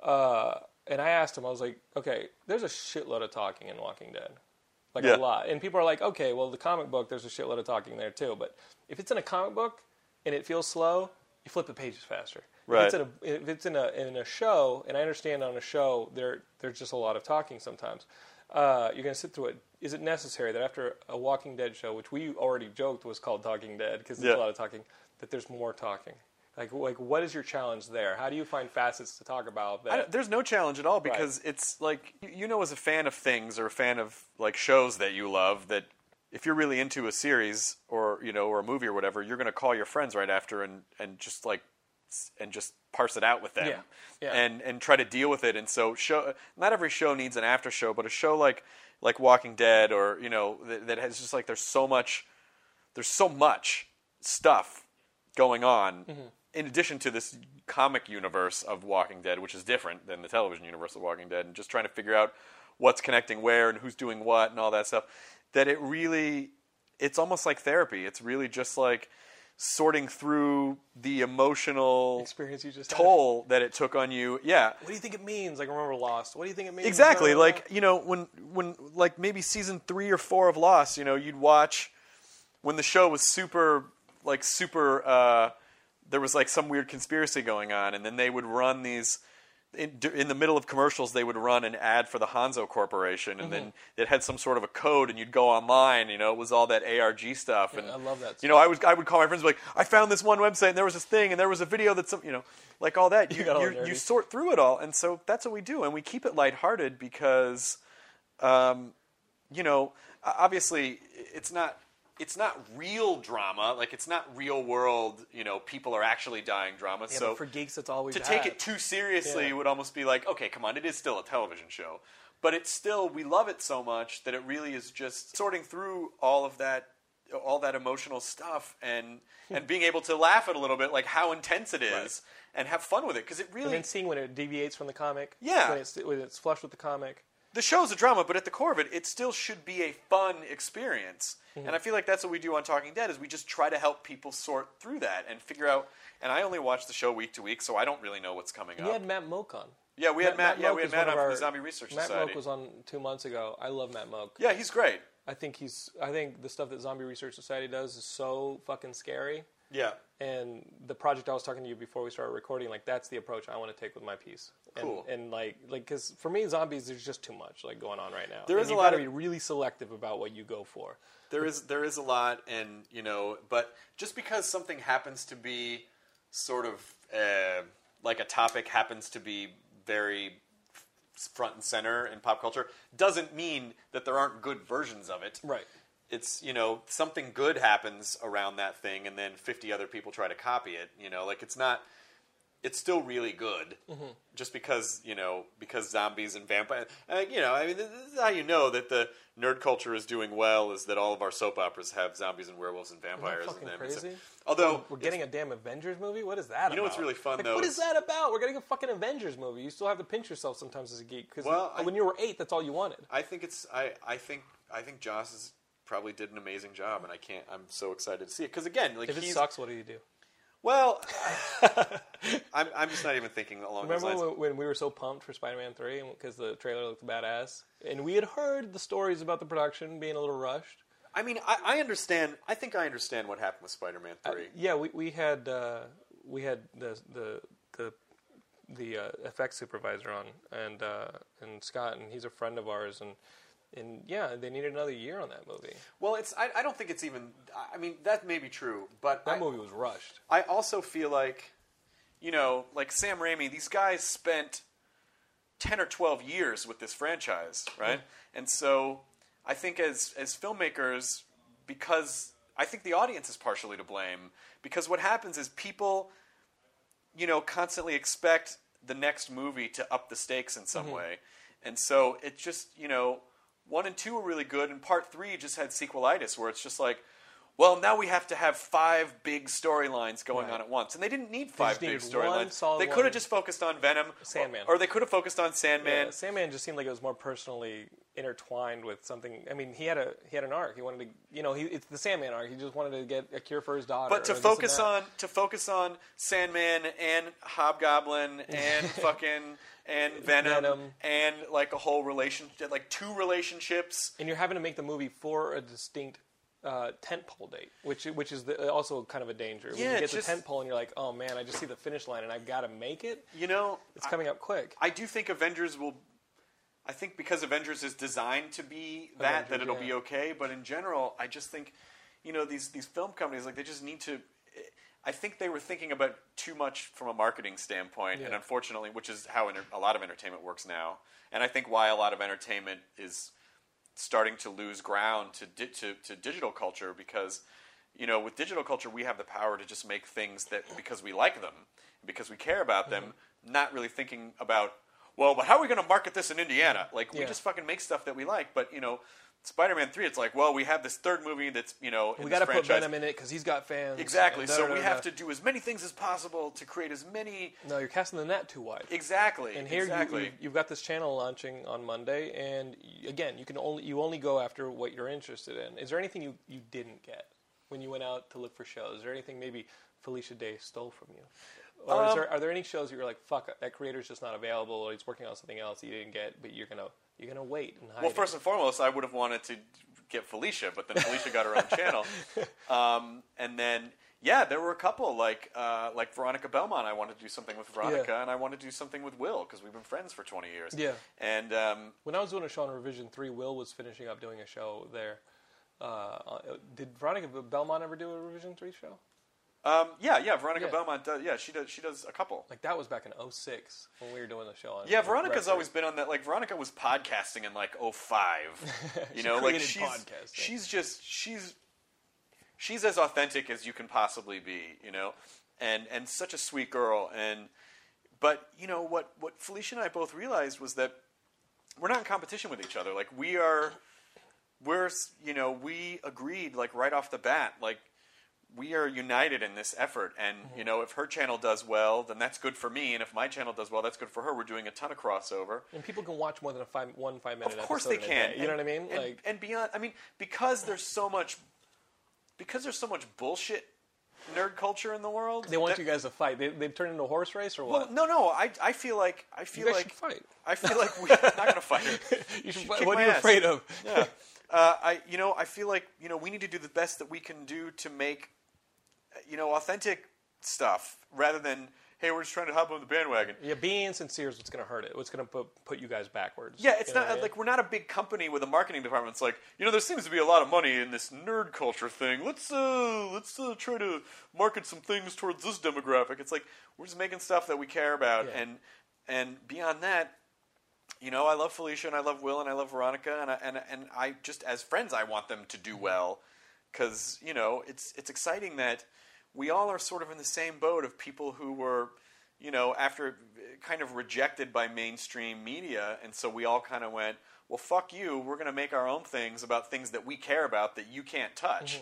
uh, and I asked him. I was like, okay, there's a shitload of talking in Walking Dead, like Yeah. a lot. And people are like, okay, well, the comic book, there's a shitload of talking there too. But if it's in a comic book and it feels slow, you flip the pages faster. Right. If it's in a if it's in a in a show, and I understand on a show there there's just a lot of talking sometimes. Uh, you're going to sit through it. Is it necessary that after a Walking Dead show, which we already joked was called Talking Dead because there's Yeah. a lot of talking, that there's more talking? Like, like, what is your challenge there? How do you find facets to talk about I, that? there's no challenge at all because it's like you- know as a fan of things or a fan of like shows that you love that if you're really into a series or you know or a movie or whatever you're going to call your friends right after and and just like and just parse it out with them Yeah. Yeah. and and try to deal with it and so show not every show needs an after show but a show like like Walking Dead or you know that, that has just like there's so much there's so much stuff going on Mm-hmm. in addition to this comic universe of Walking Dead, which is different than the television universe of Walking Dead, and just trying to figure out what's connecting where and who's doing what and all that stuff. That it really, it's almost like therapy. It's really just like sorting through the emotional Experience you just had. toll that it took on you. Yeah, What do you think it means? Like remember Lost. What do you think it means? exactly. Like you know, when when like maybe season three or four of Lost, you know, you'd watch when the show was super like super. Uh, there was like some weird conspiracy going on, and then they would run these. In, in the middle of commercials, they would run an ad for the Hanso Corporation, and then it had some sort of a code, and you'd go online. You know, it was all that ARG stuff. And I love that You know, I would I would call my friends and be like, I found this one website, and there was this thing, and there was a video that some, you know, like all that. You you, you sort through it all, and so that's what we do, and we keep it lighthearted because um, you know, obviously it's not it's not real drama. Like it's not real world. You know, people are actually dying drama. Yeah, so for geeks, it's always to take it too seriously Yeah. would almost be like, okay, come on, it is still a television show, but it's still we love it so much that it really is just sorting through all of that all that emotional stuff and hmm. and being able to laugh at a little bit like how intense it is Right. and have fun with it because it and really then seeing when it deviates from the comic. Yeah. When it's when it's flushed with the comic. The show's a drama, but at the core of it, it still should be a fun experience. Mm-hmm. And I feel like that's what we do on Talking Dead is we just try to help people sort through that and figure out. And I only watch the show week to week, so I don't really know what's coming We up. We had Matt Mogk on. yeah, we had Matt. yeah, Mogk we had Matt on our- the Zombie Research Matt Society. Matt Mogk was on two months ago. I love Matt Mogk. yeah, he's great. I think he's. I think the stuff that Zombie Research Society does is so fucking scary. Yeah, And the project I was talking to you before we started recording, like that's the approach I want to take with my piece. And, Cool. And like, like, because for me, zombies, there's just too much like going on right now. There and is a lot of- be really selective about what you go for. there is there is a lot, and you know, but just because something happens to be sort of uh, like a topic happens to be very front and center in pop culture doesn't mean that there aren't good versions of it. Right. It's you know something good happens around that thing and then 50 other people try to copy it you know like it's not it's still really good just because you know because zombies and vampires uh, you know i mean this is how you know that the nerd culture is doing well is that all of our soap operas have zombies and werewolves and vampires in them crazy? Although We're getting a damn Avengers movie. What is that? You know what's really fun, Like, though, What is- that about? We're getting a fucking Avengers movie. You still have to pinch yourself sometimes as a geek because Well, I- when you were eight, that's all you wanted. i think it's i i think i think joss is probably did an amazing job and i can't i'm so excited to see it because again like If it sucks, what do you do? well I'm, I'm just not even thinking along those Remember lines when, when we were so pumped for Spider-Man Three because the trailer looked badass, and we had heard the stories about the production being a little rushed. I mean, I, I understand. I think I understand what happened with Spider-Man Three. Yeah, we we had uh, we had the the the the uh, effects supervisor on, and uh, and Scott, and he's a friend of ours, and and yeah, they needed another year on that movie. well, it's. I, I don't think it's even. I mean, that may be true, but That I, movie was rushed. I also feel like, you know, like Sam Raimi. These guys spent ten or twelve years with this franchise, right? Mm-hmm. And so, I think as as filmmakers, because I think the audience is partially to blame. Because what happens is people you know, constantly expect the next movie to up the stakes in some mm-hmm. way. And so it just, you know, one and two were really good, and part three just had sequelitis, where it's just like, well, now we have to have five big storylines going Right. on at once, and they didn't need five big storylines. They could have just focused on Venom, Sandman. or, they could have focused on Sandman. Yeah, Sandman just seemed like it was more personally intertwined with something. I mean, he had a he had an arc. He wanted to, you know, he it's the Sandman arc. He just wanted to get a cure for his daughter. But to or focus on to focus on Sandman and Hobgoblin and fucking and Venom, Venom. and like a whole relationship, like two relationships. and you're having to make the movie for a distinct uh, tentpole date, which which is the, also kind of a danger. when Yeah, you get it's the just- tentpole and you're like, oh man, I just see the finish line and I've got to make it. You know, It's coming up quick. I do think Avengers will. I think because Avengers is designed to be that, Avengers, that it'll yeah. be okay. But in general, I just think, you know, these these film companies like they just need to. I think they were thinking about too much from a marketing standpoint, and unfortunately, which is how enter- a lot of entertainment works now, and I think why a lot of entertainment is starting to lose ground to di- to, to digital culture because you know with digital culture we have the power to just make things that because we like them because we care about them Mm-hmm. not really thinking about well but how are we going to market this in indiana like we Yeah. just fucking make stuff that we like but you know spider-man 3 it's like well we have this third movie that's you know in we got to put. Venom in it because he's got fans. exactly da- so da- we da- have to do as many things as possible to create as many No, you're casting the net too wide. exactly And here exactly you, you, have got this channel launching on Monday, and again, you can only you only go after what you're interested in. Is there anything you, you didn't get? when you went out to look for shows? Is there anything maybe Felicia Day stole from you? Or is Um, there, are there any shows that you're like, fuck, that creator's just not available, or he's working on something else you didn't get, but you're gonna you're gonna wait and hide Well, it? first and foremost, I would have wanted to get Felicia, but then Felicia got her own channel. Um, and then, yeah, there were a couple like uh, like Veronica Belmont. I wanted to do something with Veronica, Yeah. and I wanted to do something with Will because we've been friends for 20 years. Yeah. And um, When I was doing a show on Revision Three, Will was finishing up doing a show there. Uh, uh, did Veronica Belmont ever do a Revision Three show? Um, yeah, yeah, Veronica Yeah. Belmont. Does, yeah, she does. She does a couple. Like that was back in 06 when we were doing the show on. Yeah, Veronica's Record. always been on that. Like Veronica was podcasting in like 05. You She know, like created she's podcasting. she's just she's she's as authentic as you can possibly be. You know, and and such a sweet girl. And but you know what what Felicia and I both realized was that we're not in competition with each other. Like we are, we're you know we agreed like right off the bat like we are united in this effort and Mm-hmm. you know if her channel does well then that's good for me and if my channel does well that's good for her we're doing a ton of crossover And people can watch more than a five, one five minute. Episode. Of course they can You know what I mean? and, like and beyond i mean because there's so much because there's so much bullshit nerd culture in the world they want you guys to fight. They, they've turned into a horse race or well what? no no i i feel like i feel like fight. i feel like we're not gonna fight you should fight. What are you ass. afraid of? yeah. Uh, I, you know, I feel like you know we need to do the best that we can do to make, you know, authentic stuff rather than hey, we're just trying to hop on the bandwagon. Yeah, being insincere is what's going to hurt it. What's going to put put you guys backwards? Yeah, it's You know not I mean? like we're not a big company with a marketing department. It's like you know, there seems to be a lot of money in this nerd culture thing. Let's uh, let's uh, try to market some things towards this demographic. It's like we're just making stuff that we care about, Yeah. and and beyond that, you know, I love Felicia and I love Will and I love Veronica, and I, and and I just as friends, I want them to do well because you know it's it's exciting that we all are sort of in the same boat of people who were you know after kind of rejected by mainstream media. And so we all kind of went well fuck you. We're going to make our own things about things that we care about that you can't touch.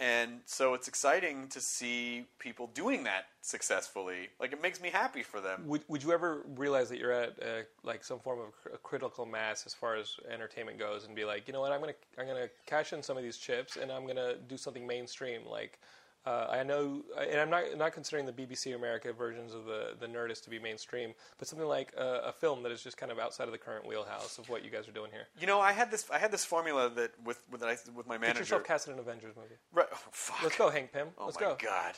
And so it's exciting to see people doing that successfully. Like it makes me happy for them. Would, would you ever realize that you're at uh, like some form of cr- critical mass as far as entertainment goes, and be like, you know what, I'm gonna I'm gonna cash in some of these chips, and I'm gonna do something mainstream. Like, uh, I know, and I'm not not considering the BBC America versions of the the Nerdist to be mainstream, but something like uh, a film that is just kind of outside of the current wheelhouse of what you guys are doing here. you know i had this i had this formula that with with, that I, with my Get manager yourself cast in an Avengers movie. right, oh, fuck. Let's go, Hank Pym. Oh Let's my go. god.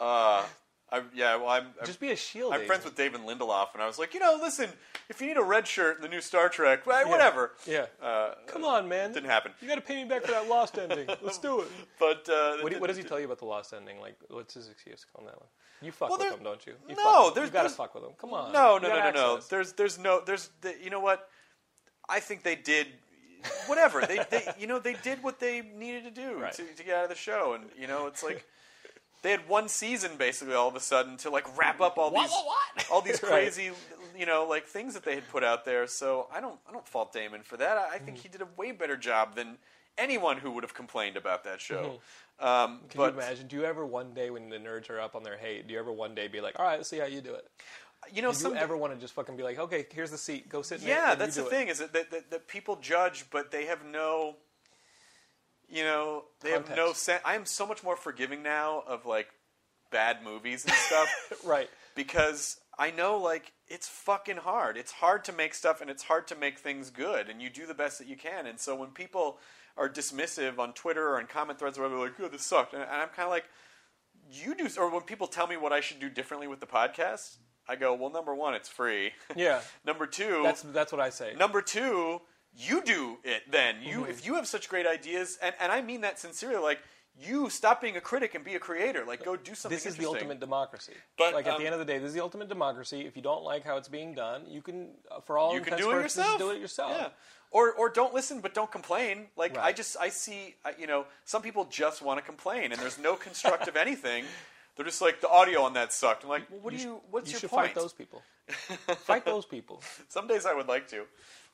uh, I, yeah, well, I'm. I'm Just be a shield. I'm friends with Damon Lindelof, and I was like, you know, listen, if you need a red shirt in the new Star Trek, right, whatever. Yeah. Uh, Come on, man. didn't happen. You got to pay me back for that lost ending. Let's do it. But uh, What, do, what does he tell you about the lost ending? Like, what's his excuse on that one? You fuck Well, with him, don't you? you no, fuck with him. there's- you gotta fuck with him. Come on. No, no, no, no, no. There's, there's no, there's, the, you know what? I think they did, whatever. they, they, you know, they did what they needed to do Right. to, to get out of the show, and you know, it's like. They had one season basically all of a sudden to like wrap up all these all these Right. crazy you know like things that they had put out there. So I don't I don't fault Damon for that. I, I Mm-hmm. think he did a way better job than anyone who would have complained about that show. Um, Mm-hmm. Can but you imagine? Do you ever one day, when the nerds are up on their hate, do you ever one day be like, all right, let's see how you do it? you know Do some you ever want to just fucking be like, okay, here's the seat, go sit in it, yeah and you that's the it. thing is that, that, that, that people judge but they have no you know they have no sense. I am so much more forgiving now of like bad movies and stuff. Right. because I know like it's fucking hard. It's hard to make stuff and it's hard to make things good and you do the best that you can. And so when people are dismissive on Twitter or in comment threads or whatever, like, oh, this sucked. And, and I'm kind of like, you do, or when people tell me what I should do differently with the podcast, I go, well, number one, it's free. Yeah. number two, That's that's what I say. Number two, you do it then. You Mm-hmm. if you have such great ideas, and, and I mean that sincerely, like you stop being a critic and be a creator. Like go do something. this is the ultimate democracy. But, like at um, the end of the day, this is the ultimate democracy. If you don't like how it's being done, you can, uh, for all You can do it yourself. Do it yourself. Yeah. Or or don't listen, but don't complain. Like I just I see you know some people just want to complain, and there's no constructive anything. They're just like the audio on that sucked. I'm like, well, what do you? What's You your should point? fight those people. fight those people. Some days I would like to,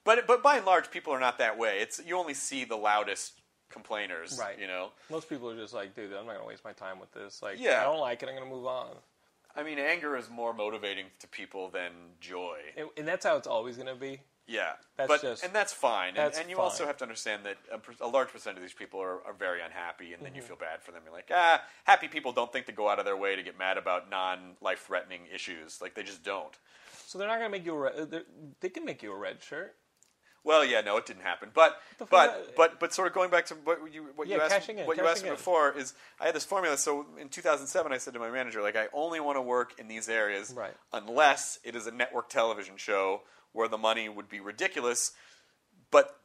but but by and large, people are not that way. It's you only see the loudest complainers, Right. You know, Most people are just like, dude, I'm not gonna waste my time with this. Like, Yeah. I don't like it. I'm gonna move on. I mean, anger is more motivating to people than joy. And, and that's how it's always gonna be. Yeah, That's but just- and that's fine. And, that's and you also have to understand that a, a large percent of these people are, are very unhappy, and then Mm-hmm. you feel bad for them. You're like, ah, happy people don't think to go out of their way to get mad about non-life threatening issues. Like they just don't. So they're not going to make you a they're- They can make you a red shirt. Well, yeah, no, it didn't happen. But but but but sort of going back to what you what Yeah, you asked in, what you asked me before is I had this formula. So in 2007, I said to my manager, like, I only want to work in these areas Right. unless it is a network television show where the money would be ridiculous, but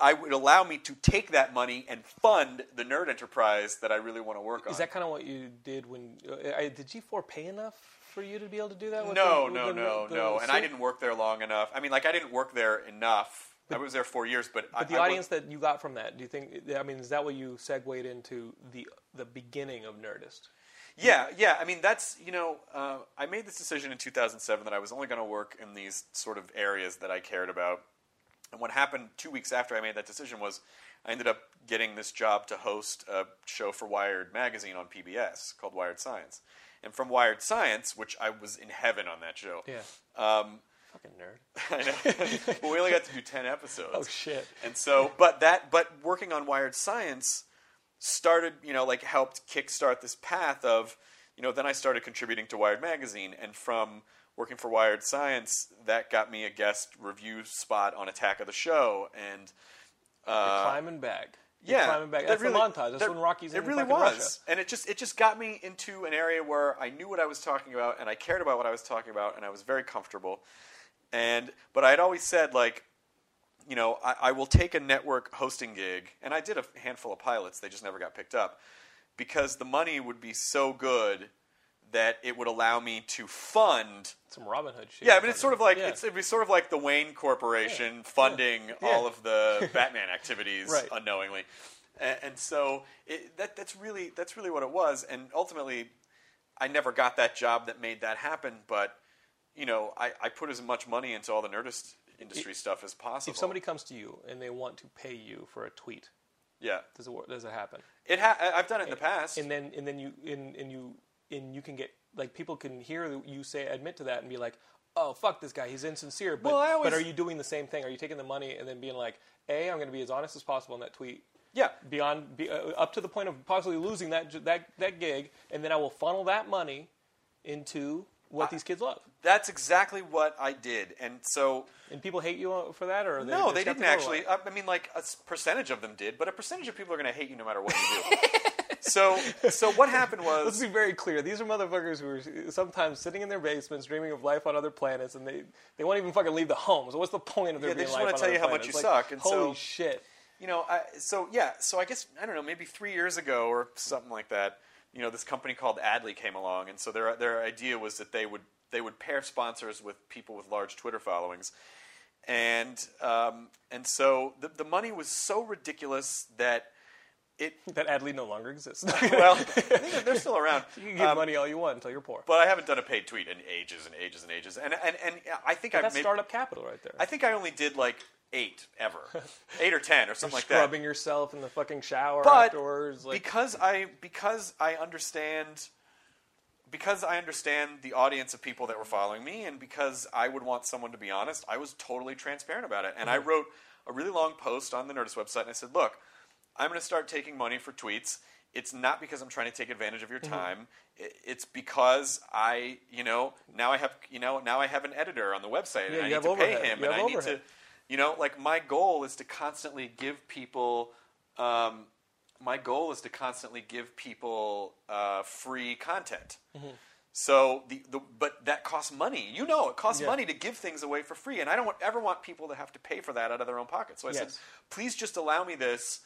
I would allow me to take that money and fund the nerd enterprise that I really want to work on. Is that kind of what you did when? Uh, did G4 pay enough for you to be able to do that? With no, the, no, the- no, the no. And I didn't work there long enough. I mean, like, I didn't work there enough. I was there four years, but I, But the I audience that you got from that, do you think? I mean, is that what you segued into the the beginning of Nerdist? Yeah, yeah. I mean, that's you know, uh, I made this decision in 2007 that I was only going to work in these sort of areas that I cared about. And what happened two weeks after I made that decision was I ended up getting this job to host a show for Wired magazine on PBS called Wired Science. And from Wired Science, which I was in heaven on that show. Yeah. Um, Fucking nerd. I know. but we only got to do 10 episodes. Oh shit. And so, but that, but working on Wired Science started, you know, like helped kickstart this path of, you know, then I started contributing to Wired Magazine, and from working for Wired Science, that got me a guest review spot on Attack of the Show, and uh, climbing back. You're yeah, climbing back. that That's really- the montage. That's that- when Rocky's in It really was, Russia. and it just it just got me into an area where I knew what I was talking about, and I cared about what I was talking about, and I was very comfortable. And but I had always said like, you know, I, I will take a network hosting gig, and I did a handful of pilots. They just never got picked up because the money would be so good that it would allow me to fund Some Robin Hood shit. yeah, I mean, it's sort of like Yeah. it's, it'd be sort of like the Wayne Corporation funding Yeah. all of the Batman activities Right. unknowingly, and, and so it, that that's really that's really what it was. And ultimately, I never got that job that made that happen. But you know, I, I put as much money into all the Nerdist industry stuff as possible. if somebody comes to you and they want to pay you for a tweet, yeah, does it does it happen? it ha- I've done it in the past. And then and then you and, and you and you can get like people can hear you say admit to that and be like, oh fuck this guy, he's insincere. But Well, always- but are you doing the same thing? Are you taking the money and then being like, a, I'm going to be as honest as possible in that tweet. yeah, Beyond, be, uh, up to the point of possibly losing that that that gig, and then I will funnel that money into what these kids love. that's exactly what I did. And so And people hate you for that, or they, No, they're didn't actually. I I mean, like a percentage of them did, but a percentage of people are going to hate you no matter what you do. so, so what happened was. Let's be very clear. These are motherfuckers who are sometimes sitting in their basements dreaming of life on other planets, and they, they won't even fucking leave the home. So what's the point of there Yeah, they just wanna tell other you how much you Like, suck, and holy so- shit. you know, I, so yeah, so I guess I don't know, maybe three years ago or something like that. You know, this company called Ad.ly came along, and so their their idea was that they would they would pair sponsors with people with large Twitter followings, and um, and so the the money was so ridiculous that it That Ad.ly no longer exists. well I think that they're still around. you can give Um, money all you want until you're poor. But I haven't done a paid tweet in ages and ages and ages. And and, and I think I That's made, startup capital right there. I think I only did like eight ever, eight or ten or something like that. Scrubbing yourself in the fucking shower But afterwards. Like, because I because I understand because I understand the audience of people that were following me, and because I would want someone to be honest, I was totally transparent about it. And Mm-hmm. I wrote a really long post on the Nerdist website, and I said, "Look, I'm going to start taking money for tweets. It's not because I'm trying to take advantage of your Mm-hmm. time. It's because I, you know, now I have, you know, now I have an editor on the website, Yeah, and I need to overhead. pay him, You and I need to, overhead. You know, like my goal is to constantly give people." Um, my goal is to constantly give people uh, free content. Mm-hmm. So the, the but that costs money. You know, it costs Yeah. money to give things away for free, and I don't ever want people to have to pay for that out of their own pocket. So I said, please just allow me this,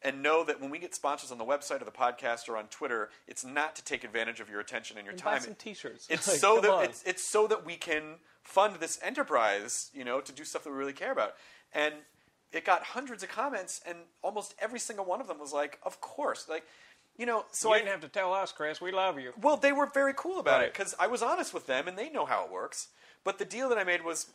and know that when we get sponsors on the website or the podcast or on Twitter, it's not to take advantage of your attention and your and time. buy some T-shirts. It's Like, so that on. it's, it's so that we can fund this enterprise, you know, to do stuff that we really care about. And it got hundreds of comments, and almost every single one of them was like, "Of course!" Like, you know. So you I didn't have to tell us, Chris. We love you. well, they were very cool about it because I was honest with them, and they know how it works. But the deal that I made was,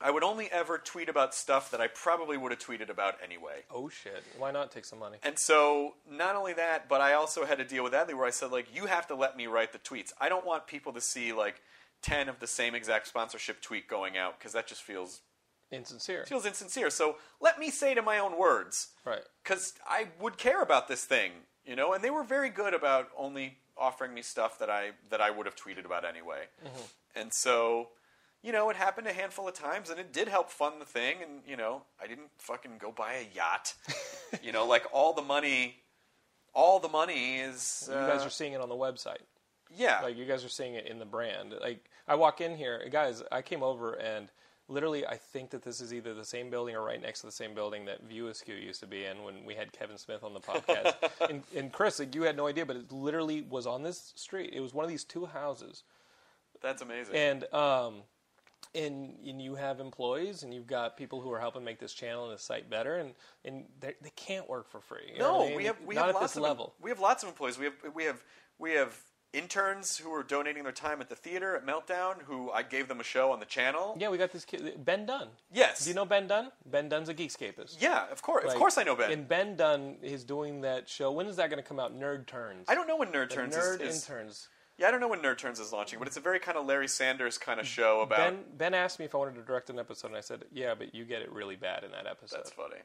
I would only ever tweet about stuff that I probably would have tweeted about anyway. Oh shit! Why not take some money? And so, not only that, but I also had to deal with Ad.ly where I said, like, you have to let me write the tweets. I don't want people to see like ten of the same exact sponsorship tweet going out because that just feels Insincere. Feels insincere. So let me say to my own words, Right. Because I would care about this thing, you know. And they were very good about only offering me stuff that I that I would have tweeted about anyway. And so, you know, it happened a handful of times, and it did help fund the thing. And you know, I didn't fucking go buy a yacht. you know, like all the money, all the money is. You guys uh, are seeing it on the website. Yeah. Like you guys are seeing it in the brand. Like I walk in here, guys. I came over and literally, I think that this is either the same building or right next to the same building that View Askew used to be in when we had Kevin Smith on the podcast. and, and Chris, like, you had no idea, but it literally was on this street. It was one of these two houses, That's amazing. and um, and and you have employees, and you've got people who are helping make this channel and the site better, and and they they can't work for free. You know No, I mean? we have we not have lots of level. we have lots of employees. We have we have we have interns who were donating their time at the theater at Meltdown. Who I gave them a show on the channel. Yeah, we got this kid, Ben Dunn. Yes. Do you know Ben Dunn? Ben Dunn's a Geekscapist. Yeah, of course, Like, of course I know Ben. And Ben Dunn is doing that show. When is that going to come out? Nerd Turns. I don't know when Nerd The Turns Nerd is, is- Interns. Yeah, I don't know when Nerd Turns is launching, but it's a very kind of Larry Sanders kind of show about. Ben Ben asked me if I wanted to direct an episode, and I said, "Yeah, but you get it really bad in that episode. That's funny.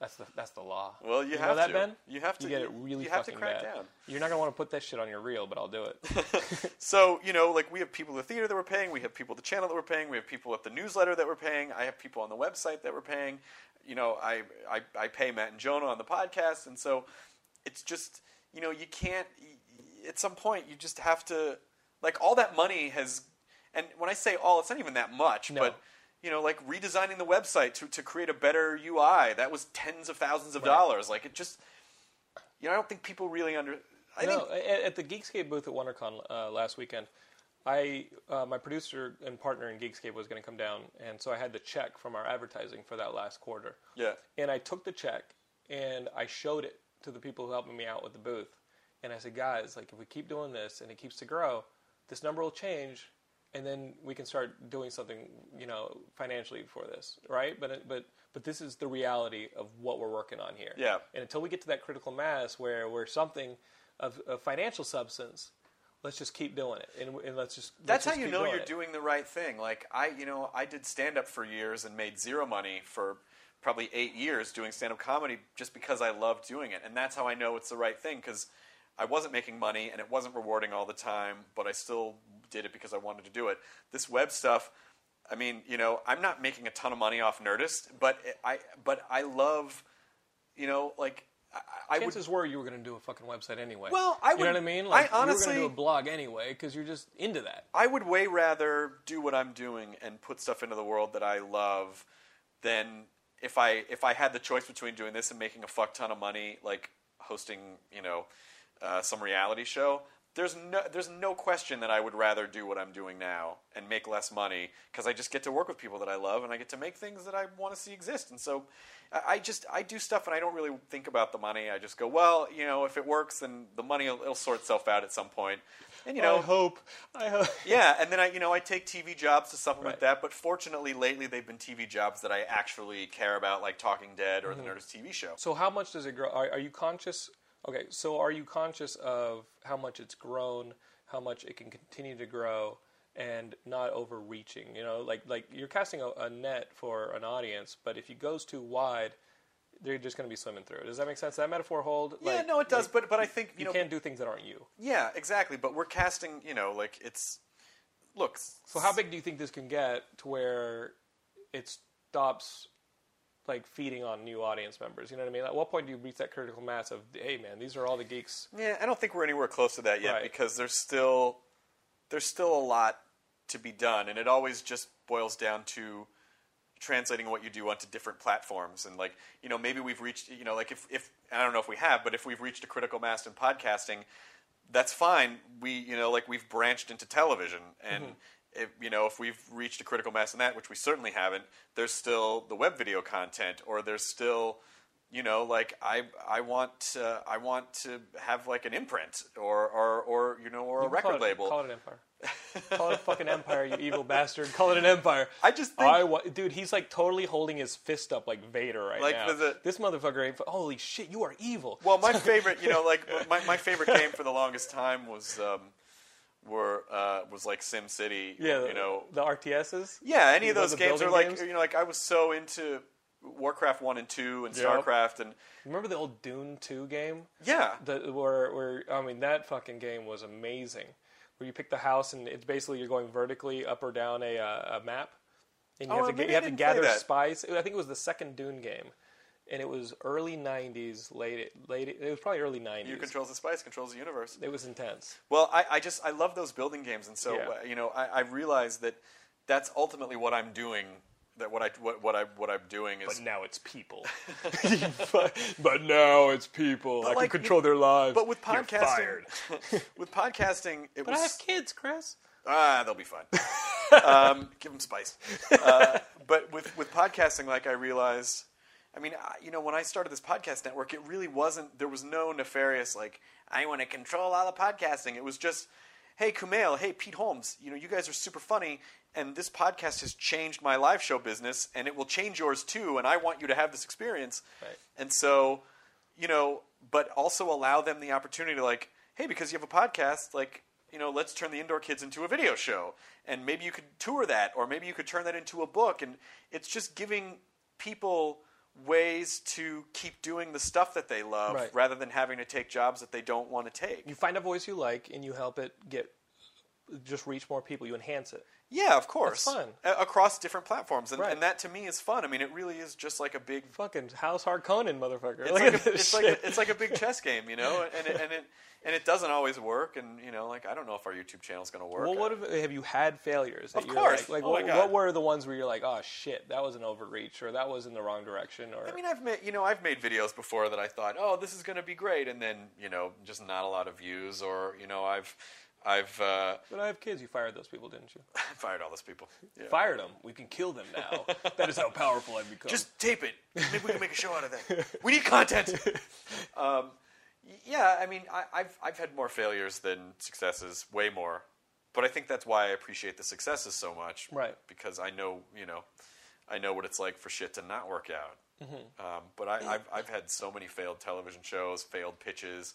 That's the that's the law. Well, you know have that, to. Ben. You have to- You get it really you have to fucking crack bad. down. You're not gonna want to put that shit on your reel, but I'll do it. So, you know, like we have people at the theater that we're paying, we have people at the channel that we're paying, we have people at the newsletter that we're paying, I have people on the website that we're paying. You know, I, I, I pay Matt and Jonah on the podcast, and so it's just, you know, you can't, at some point, you just have to, like, all that money has, and when I say all, it's not even that much, No. but, you know, like redesigning the website to, to create a better UI, that was tens of thousands of Right. dollars. Like, it just, you know, I don't think people really under, I no, think, at, at the Geekscape booth at WonderCon uh, last weekend, I uh, my producer and partner in Geekscape was going to come down, and so I had the check from our advertising for that last quarter. yeah. And I took the check and I showed it to the people who helped me out with the booth. And I said, guys, like if we keep doing this and it keeps to grow, this number will change, and then we can start doing something, you know, financially for this, right? But but but this is the reality of what we're working on here. Yeah. And until we get to that critical mass where we're something of, of financial substance, let's just keep doing it, and, and let's just That's let's how just you know doing you're it. doing the right thing. Like I, you know, I did stand up for years and made zero money for probably eight years doing stand up comedy just because I loved doing it, and that's how I know it's the right thing because I wasn't making money and it wasn't rewarding all the time, but I still did it because I wanted to do it. This web stuff. I mean, you know, I'm not making a ton of money off Nerdist, but I, but I love, you know, like I, I would Chances were you were going to do a fucking website anyway. Well, I you know would- what I mean. I Like, honestly- you were going to do a blog anyway because you're just into that. I would way rather do what I'm doing and put stuff into the world that I love than if I if I had the choice between doing this and making a fuck ton of money, like hosting, you know, uh, some reality show. There's no there's no question that I would rather do what I'm doing now and make less money because I just get to work with people that I love and I get to make things that I want to see exist. And so I, just I do stuff and I don't really think about the money. I just go, well, you know, if it works, then the money will it'll sort itself out at some point. And you know, I hope. I hope. yeah, and then I, you know, I take TV jobs to supplement Right. that. But fortunately, lately they've been TV jobs that I actually care about, like Talking Dead or Mm-hmm. the Nerdist TV show. So how much does it grow? Are, are you conscious? Okay, so are you conscious of how much it's grown, how much it can continue to grow, and not overreaching? You know, like like you're casting a, a net for an audience, but if it goes too wide, they're just going to be swimming through. Does that make sense? Does that metaphor hold? yeah, Like- no, it does. like, but but I think you, you know, can't do things that aren't you. yeah, exactly. But we're casting, you know, like it's look. So how big do you think this can get to where it stops like feeding on new audience members? You know what I mean? At what point do you reach that critical mass of, hey man, these are all the geeks? Yeah, I don't think we're anywhere close to that yet Right. because there's still there's still a lot to be done, and it always just boils down to translating what you do onto different platforms. And like you know, maybe we've reached you know, like if if I don't know if we have, but if we've reached a critical mass in podcasting, that's fine. We you know, like we've branched into television and. Mm-hmm. If, you know, if we've reached a critical mass in that, which we certainly haven't, there's still the web video content, or there's still you know like i i want uh, i want to have like an imprint or or or you know or a You can record call it, label Call it an empire. call it a fucking empire, you evil bastard. Call it an empire. I just think- I wa- dude, he's like totally holding his fist up like Vader right Like now. the- this motherfucker ain't. Holy shit, you are evil. well my favorite you know like my, my favorite game for the longest time was um were uh, was like Sim City. Yeah, you know. the RTSs. Yeah, any of those games are like games? you know, like I was so into Warcraft one and two and Yep. Starcraft and Remember the old Dune Two game? yeah, The, where, where I mean, that fucking game was amazing. Where you pick the house and it's basically you're going vertically up or down a, uh, a map, and you Oh, have to you have to gather spice. I think it was the second Dune game, and it was early '90s, late late. It was probably early '90s. you controls the spice, controls the universe. It was intense. Well, I, I just I love those building games, and so Yeah. uh, you know I, I realize that that's ultimately what I'm doing. That what I what, what I what I'm doing is But now it's people. but now it's people. I like, can you- control their lives. but with podcasting, fired. with podcasting, it But was I have kids, Chris. Ah, they'll be fine. um, give them spice. Uh, but with with podcasting, like I realized, I mean, I, you know, when I started this podcast network, it really wasn't. There was no nefarious like I want to control all the podcasting. It was just, hey, Kumail, hey, Pete Holmes, you know, you guys are super funny, and this podcast has changed my live show business, and it will change yours too. And I want you to have this experience. Right. And so, you know, but also allow them the opportunity to like, hey, because you have a podcast, like, you know, let's turn the indoor kids into a video show, and maybe you could tour that, or maybe you could turn that into a book, and it's just giving people ways to keep doing the stuff that they love Right. rather than having to take jobs that they don't want to take. You find a voice you like, and you help it get just reach more people. You enhance it. Yeah, of course. fun. A- across different platforms, and, Right. and that to me is fun. I mean, it really is just like a big Fucking House Hard Conan, motherfucker. it's Look like at a, this it's like shit. a, it's like a big chess game, you know, and it, and it and it doesn't always work, and you know, like I don't know if our YouTube channel is going to work. Well, what if, have you had failures? That Of you're course. Like, like Oh my what, God. what were the ones where you're like, oh shit, that was an overreach, or that was in the wrong direction, or I mean, I've made you know I've made videos before that I thought, oh, this is going to be great, and then you know just not a lot of views, or you know I've I've uh, but I have kids. You fired those people, didn't you? fired all those people. Yeah. Fired them. We can kill them now. that is how powerful I've become. Just tape it. Maybe we can make a show out of that. We need content. um, yeah, I mean, I, I've I've had more failures than successes, way more. But I think that's why I appreciate the successes so much. Right. Because I know, you know, I know what it's like for shit to not work out. Mm-hmm. Um, but I, I've I've had so many failed television shows, failed pitches.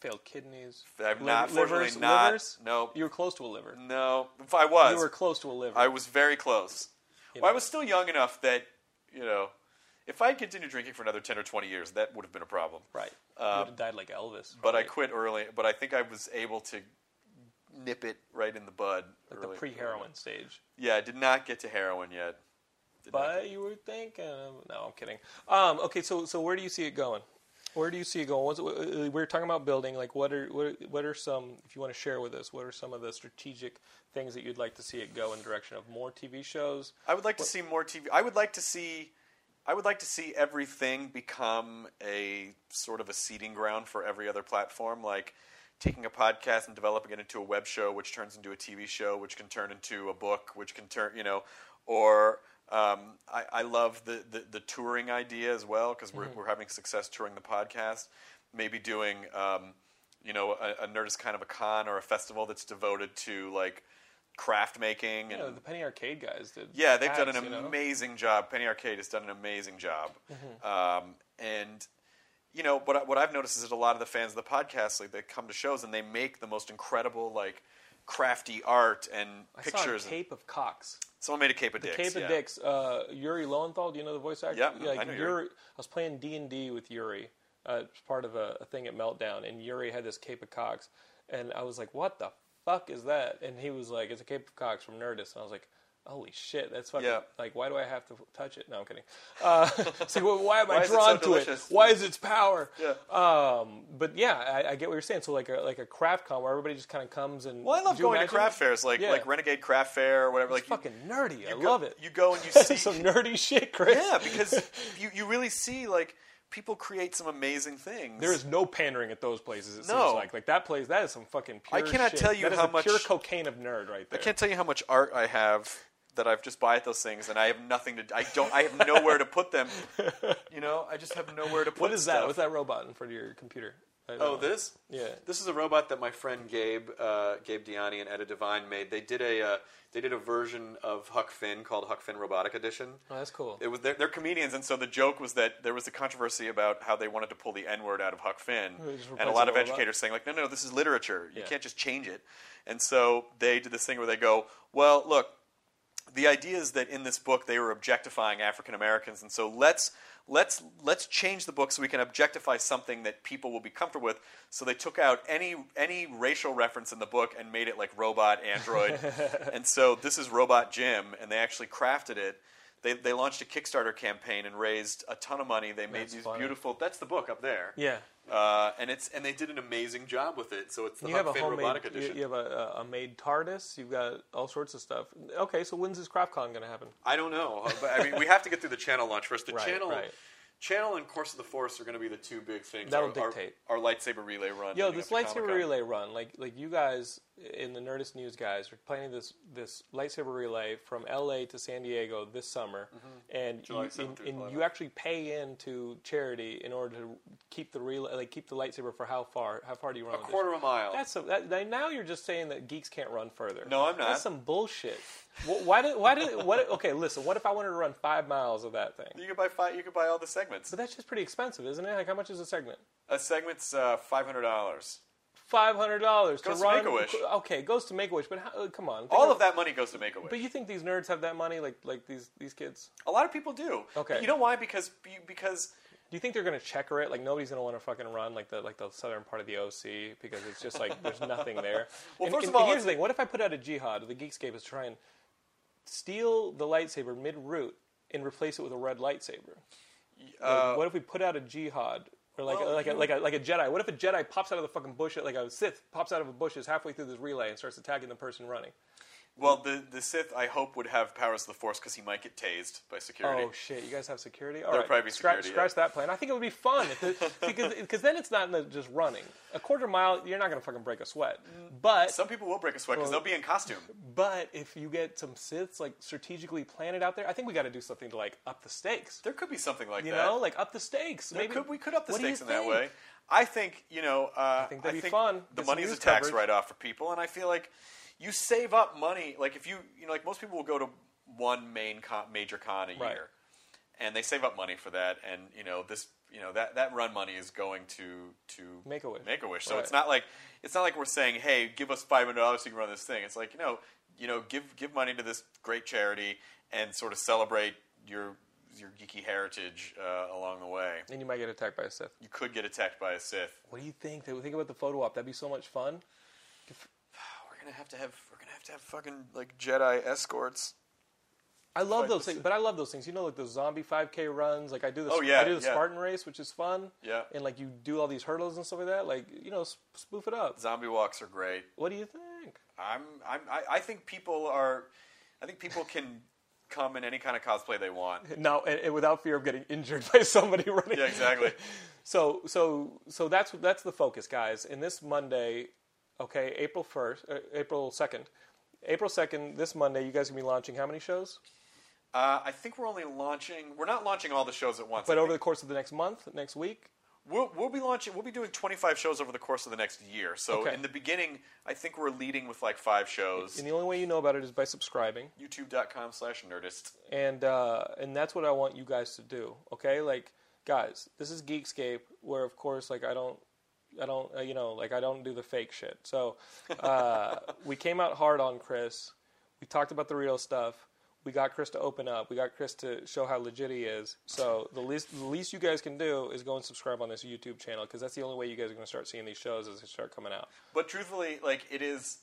Failed kidneys. Liv- not, fortunately, livers, not. livers? No, You were close to a liver. no. If I was, You were close to a liver. I was very close. You Well, I was still young enough that, you know, if I had continued drinking for another 10 or 20 years, that would have been a problem. right. you would have died like Elvis. Um, But I quit early, but I think I was able to nip it right in the bud. Like the pre-heroin stage. Yeah, I did not get to heroin yet. Did But you were thinking. No, I'm kidding. Um, okay, so so where do you see it going? Where do you see it going? What's, uh, we're talking about building. Like, what are what what are some? If you want to share with us, what are some of the strategic things that you'd like to see it go in the direction of more TV shows? I would like to see more TV. I would like to see. I would like to see everything become a sort of a seeding ground for every other platform, like taking a podcast and developing it into a web show, which turns into a TV show, which can turn into a book, which can turn, you know, or um, I, I love the, the, the touring idea as well because we're, we're having success touring the podcast. Maybe doing, um, you know, a, a Nerdist kind of a con or a festival that's devoted to like craft making and the Penny Arcade guys did. yeah, they've done an you know? amazing job. Penny Arcade has done an amazing job. Mm-hmm. Um, and you know what? I- What I've noticed is that a lot of the fans of the podcast, like they come to shows and they make the most incredible, like crafty art and I pictures. saw a Cape of Cox. Someone made a cape of The dicks. Cape of yeah. Dicks. Uh, Yuri Lowenthal. Do you know the voice actor? Yeah, like I know Yuri. Yuri. I was playing D and D with Yuri. Uh, it's part of a, a thing at Meltdown, and Yuri had this Cape of Cox, and I was like, "What the fuck is that?" And he was like, "It's a Cape of Cox from Nerdist," and I was like. Holy shit! That's fucking Yeah. like. Why do I have to touch it? No, I'm kidding. Uh, it's like, well, why am Why I is it so drawn to it? Why is its power? Yeah. Um, but yeah, I, I get what you're saying. So like a like a craft con where everybody just kind of comes and. Well, I love you going to craft fairs, like Yeah. like Renegade Craft Fair or whatever. It's like you- fucking nerdy. I you go- love it. You go and you see some nerdy shit, Chris. yeah, because you you really see like people create some amazing things. There is no pandering at those places. It No. seems like like that place. That is some fucking pure. I cannot shit. tell you That how much- pure cocaine of nerd right there. I can't tell you how much art I have that I've just buy at those things, and I have nothing to. I don't. I have nowhere to put them. You know, I just have nowhere to put. Them. What is that? What's that robot in front of your computer? Oh, this? Yeah. This is a robot that my friend Gabe, uh, Gabe Diani and Etta Devine made. They did a uh, they did a version of Huck Finn called Huck Finn Robotic Edition. Oh, that's cool. It was they're, they're comedians, and so the joke was that there was a controversy about how they wanted to pull the N word out of Huck Finn, and a lot of a robot? educators saying like, no, no, this is literature. You Yeah. can't just change it. And so they did this thing where they go, well, look, the idea is that in this book they were objectifying African Americans, and so let's let's let's change the book so we can objectify something that people will be comfortable with. So they took out any any racial reference in the book and made it like robot, android, and so this is Robot Jim, and they actually crafted it. They, they launched a Kickstarter campaign and raised a ton of money. They made That's these funny. beautiful. That's the book up there. Yeah. Uh, and it's and they did an amazing job with it. So it's the you have Huck a homemade. Robotic You, Edition. you have a, a, made TARDIS. You've got all sorts of stuff. Okay, so when's this CraftCon going to happen? I don't know, but I mean, we have to get through the channel launch first. The Right, channel, right. Channel, and Course of the Force are going to be the two big things. That'll our, our- dictate. our, lightsaber relay run. Yo, this lightsaber Comic-Con. relay run, like like you guys in the Nerdist News guys are planning this this lightsaber relay from L.A. to San Diego this summer, mm-hmm. and July you, 7th and, and you actually pay into charity in order to keep the relay, like keep the lightsaber for how far? How far do you run? A quarter of a mile. That's that, that- now you're just saying that geeks can't run further. No, I'm not. That's some bullshit. Wh- Why did why did what? Okay, listen. What if I wanted to run five miles of that thing? you could buy five, you could buy all the segments. But that's just pretty expensive, isn't it? Like how much is a segment? A segment's uh, five hundred dollars. Five hundred dollars to Goes to run. Make-A-Wish. Okay, it goes to Make a Wish, but how, uh, come on. think All of that money goes to Make a Wish. But you think these nerds have that money, like like these these kids? a lot of people do. Okay. But you know why? Because because Do you think they're gonna checker it? Like nobody's gonna want to fucking run like the like the southern part of the OC because it's just like there's nothing there. Well, And- first and of all, here's the thing: what if I put out a jihad? The Geekscape is trying steal the lightsaber mid route and replace it with a red lightsaber. Like, uh, what if we put out a jihad? Or like, well, like, a, like, a, like a Jedi. What if a Jedi pops out of the fucking bush, like a Sith pops out of a bushes halfway through this relay and starts attacking the person running? Well, the the Sith I hope would have powers of the Force because he might get tased by security. Oh shit! You guys have security. All There'll right, probably be scratch, security, scratch yeah. that plan. I think it would be fun if it, because because then it's not just running. A quarter mile, you're not gonna fucking break a sweat. But Some people will break a sweat because they'll be in costume. but if you get some Siths like strategically planted out there, I think we got to do something to like up the stakes. There could be something like You that. know, like up the stakes. There Maybe could, we could up the What do you stakes in that think? way. I think you know. Uh, I think that'd be fun. The some money's a news tax coverage. write-off for people, and I feel like you save up money. Like if you, you know, like most people will go to one main con, major con a Right. year, and they save up money for that. And you know, this, you know, that that run money is going to to Make-A-Wish. Make a wish. So Right. it's not like it's not like we're saying, hey, give us five hundred dollars so you can run this thing. It's like you know, you know, give give money to this great charity and sort of celebrate your your geeky heritage uh, along the way. and you might get attacked by a Sith. You could get attacked by a Sith. What do you think? Think about the photo op. That'd be so much fun. We're gonna have to have we're gonna have to have fucking like Jedi escorts. I love those things, but I love those things. You know, like the zombie 5K runs. Like I do the Oh, yeah, I do the yeah. Spartan race, which is fun. Yeah. And like you do all these hurdles and stuff like that. Like you know, sp- spoof it up. Zombie walks are great. What do you think? I'm I'm I, I think people are I think people can come in any kind of cosplay they want. No, and, and without fear of getting injured by somebody running. Yeah, exactly. So so so that's that's the focus, guys. And this Monday, okay, April first, uh, April second, April second. This Monday, you guys gonna be launching how many shows? Uh, I think we're only launching. We're not launching all the shows at once. But I over the course of the next month, next week. we'll we'll be launching. We'll be doing 25 shows over the course of the next year. So Okay. in the beginning, I think we're leading with like five shows. And the only way you know about it is by subscribing. YouTube.com/nerdist. and uh, and that's what I want you guys to do. Okay, like guys, this is Geekscape, where of course, like I don't, I don't, uh, you know, like I don't do the fake shit. So uh, we came out hard on Chris. We talked about the real stuff. We got Chris to open up. We got Chris to show how legit he is. So the least the least you guys can do is go and subscribe on this YouTube channel because that's the only way you guys are going to start seeing these shows as they start coming out. But truthfully, like it is,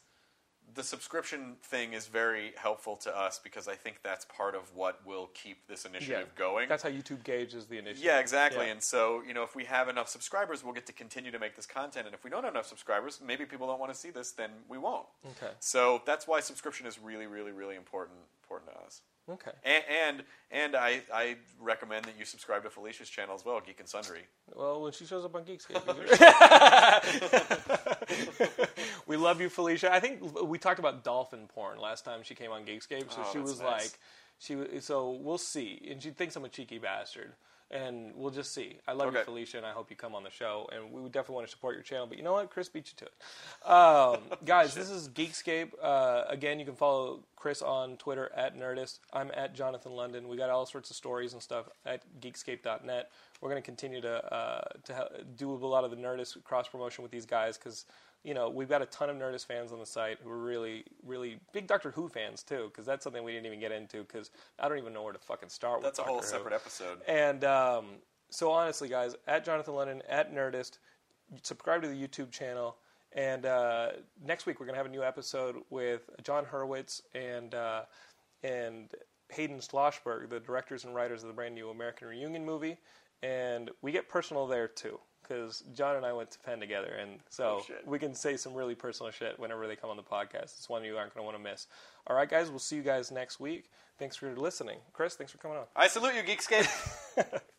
the subscription thing is very helpful to us because I think that's part of what will keep this initiative going. That's how YouTube gauges the initiative. yeah, exactly. Yeah. And so, you know, if we have enough subscribers, we'll get to continue to make this content. And if we don't have enough subscribers, maybe people don't want to see this, then we won't. Okay. So that's why subscription is really, really, really important important to us. Okay. And and, and I, I recommend that you subscribe to Felicia's channel as well, Geek and Sundry. Well, when she shows up on Geekscape. we love you, Felicia. I think we talked about dolphin porn last time she came on Geekscape, so Oh, she was nice. like, she. So we'll see, and she thinks I'm a cheeky bastard. And we'll just see. I love you, Felicia, and I hope you come on the show. And we would definitely want to support your channel. But you know what? Chris beat you to it. Um, guys, this is Geekscape. Uh, again, you can follow Chris on Twitter at Nerdist. I'm at Jonathan London. We got all sorts of stories and stuff at Geekscape.net. We're going to continue to uh, to do a lot of the Nerdist cross promotion with these guys because you know we've got a ton of Nerdist fans on the site who are really, really big Doctor Who fans too. Because that's something we didn't even get into. Because I don't even know where to fucking start. With. That's a whole Doctor Who. separate episode. And um, so, honestly, guys, at Jonathan London, at Nerdist, subscribe to the YouTube channel. And uh, next week, we're going to have a new episode with Jon Hurwitz and uh, and Hayden Schlossberg, the directors and writers of the brand new American Reunion movie. And we get personal there too, because Jon and I went to Penn together, and so Oh, we can say some really personal shit whenever they come on the podcast. It's one you aren't going to want to miss. All right, guys, we'll see you guys next week. Thanks for listening, Chris. Thanks for coming on. I salute you, Geekscape.